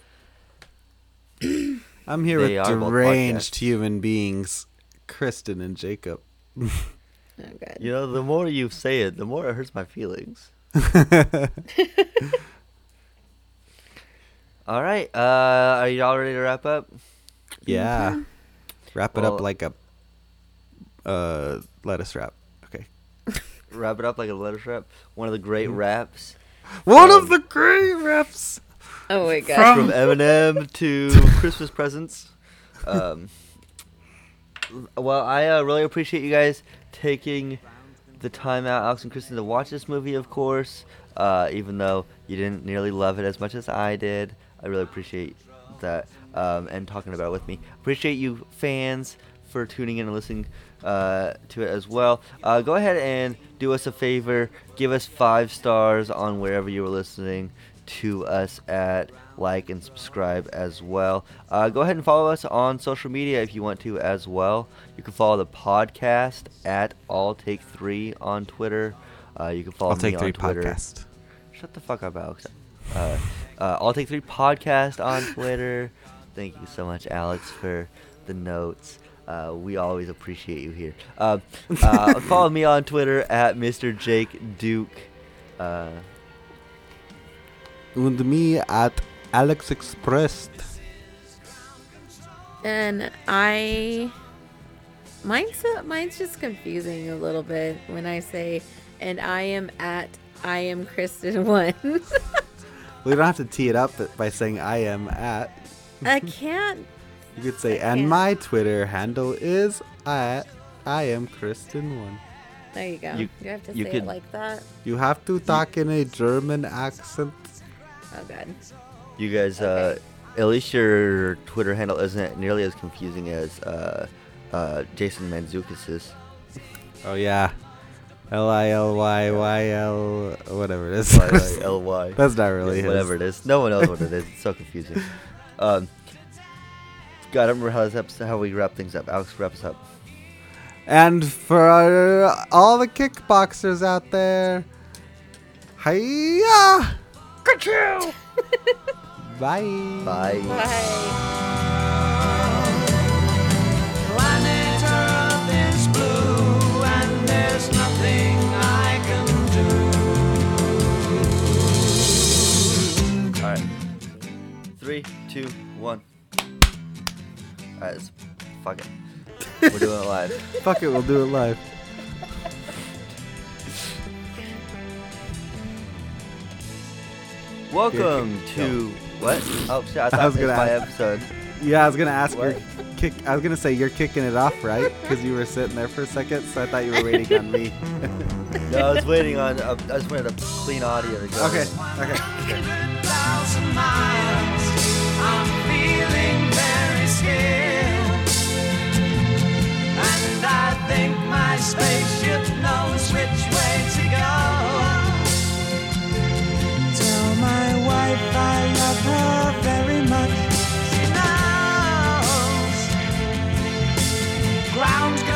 *clears throat* I'm here They with deranged human beings, Kristen and Jacob. *laughs* Oh god. You know, the more you say it, the more it hurts my feelings. *laughs* All right. Uh, are you all ready to wrap up? yeah. Wrap it up like a uh lettuce wrap. Okay. *laughs* Wrap it up like a letter wrap. One of the great raps One Um, of the great reps. Oh my god. from *laughs* Eminem to Christmas presents. Um, well, I uh, really appreciate you guys taking the time out, Alex and Kristen, to watch this movie. Of course, uh, even though you didn't nearly love it as much as I did, I really appreciate that um, and talking about it with me. Appreciate you fans for tuning in and listening uh, to it as well. Uh, go ahead and do us a favor. Give us five stars on wherever you are listening to us at. Like and subscribe as well. Uh, go ahead and follow us on social media if you want to as well. You can follow the podcast at All Take Three on Twitter. Uh, you can follow I'll take three on Twitter. podcast. Shut the fuck up, Alex. Uh, uh, I'll take three podcast on Twitter. Thank you so much, Alex, for the notes. Uh, we always appreciate you here. Uh, uh, *laughs* follow me on Twitter at Mr. Jake Duke. Uh, And me at Alex Expressed. And I mine's uh, mine's just confusing a little bit when I say and I am at I am Kristen *laughs* one. We don't have to tee it up by saying I am at. I can't *laughs* You could say, I and can't. my Twitter handle is at I am Kristen one. there you go. You- You, have to you say could- it like that. You have to talk in a German accent. Oh god. You guys, uh, at least your Twitter handle isn't nearly as confusing as uh, uh, Jason Mantzoukas's. Oh yeah, L I L Y Y L whatever it is. Y-Y-L-Y. *laughs* That's not really his. whatever it is. No one knows what it is. It's so confusing. *laughs* Um, God, I remember how this episode, how we wrap things up. Alex, wrap us up. And for uh, all the kickboxers out there, hiya! Bye. Bye. Bye. Planet Earth is blue and there's nothing I can do. All right. Three, two, one. All right. Let's, fuck it. We're doing it live. Fuck it, we'll do it live. Welcome to what? Oh shit! I thought I was gonna my ask, episode. Yeah, I was gonna ask what? your kick. I was gonna say you're kicking it off, right? Because you were sitting there for a second, so I thought you were waiting on me. *laughs* no, I was waiting on. Uh, I just wanted a clean audio. To go. Okay. Okay. I think my spaceship knows which way to go ground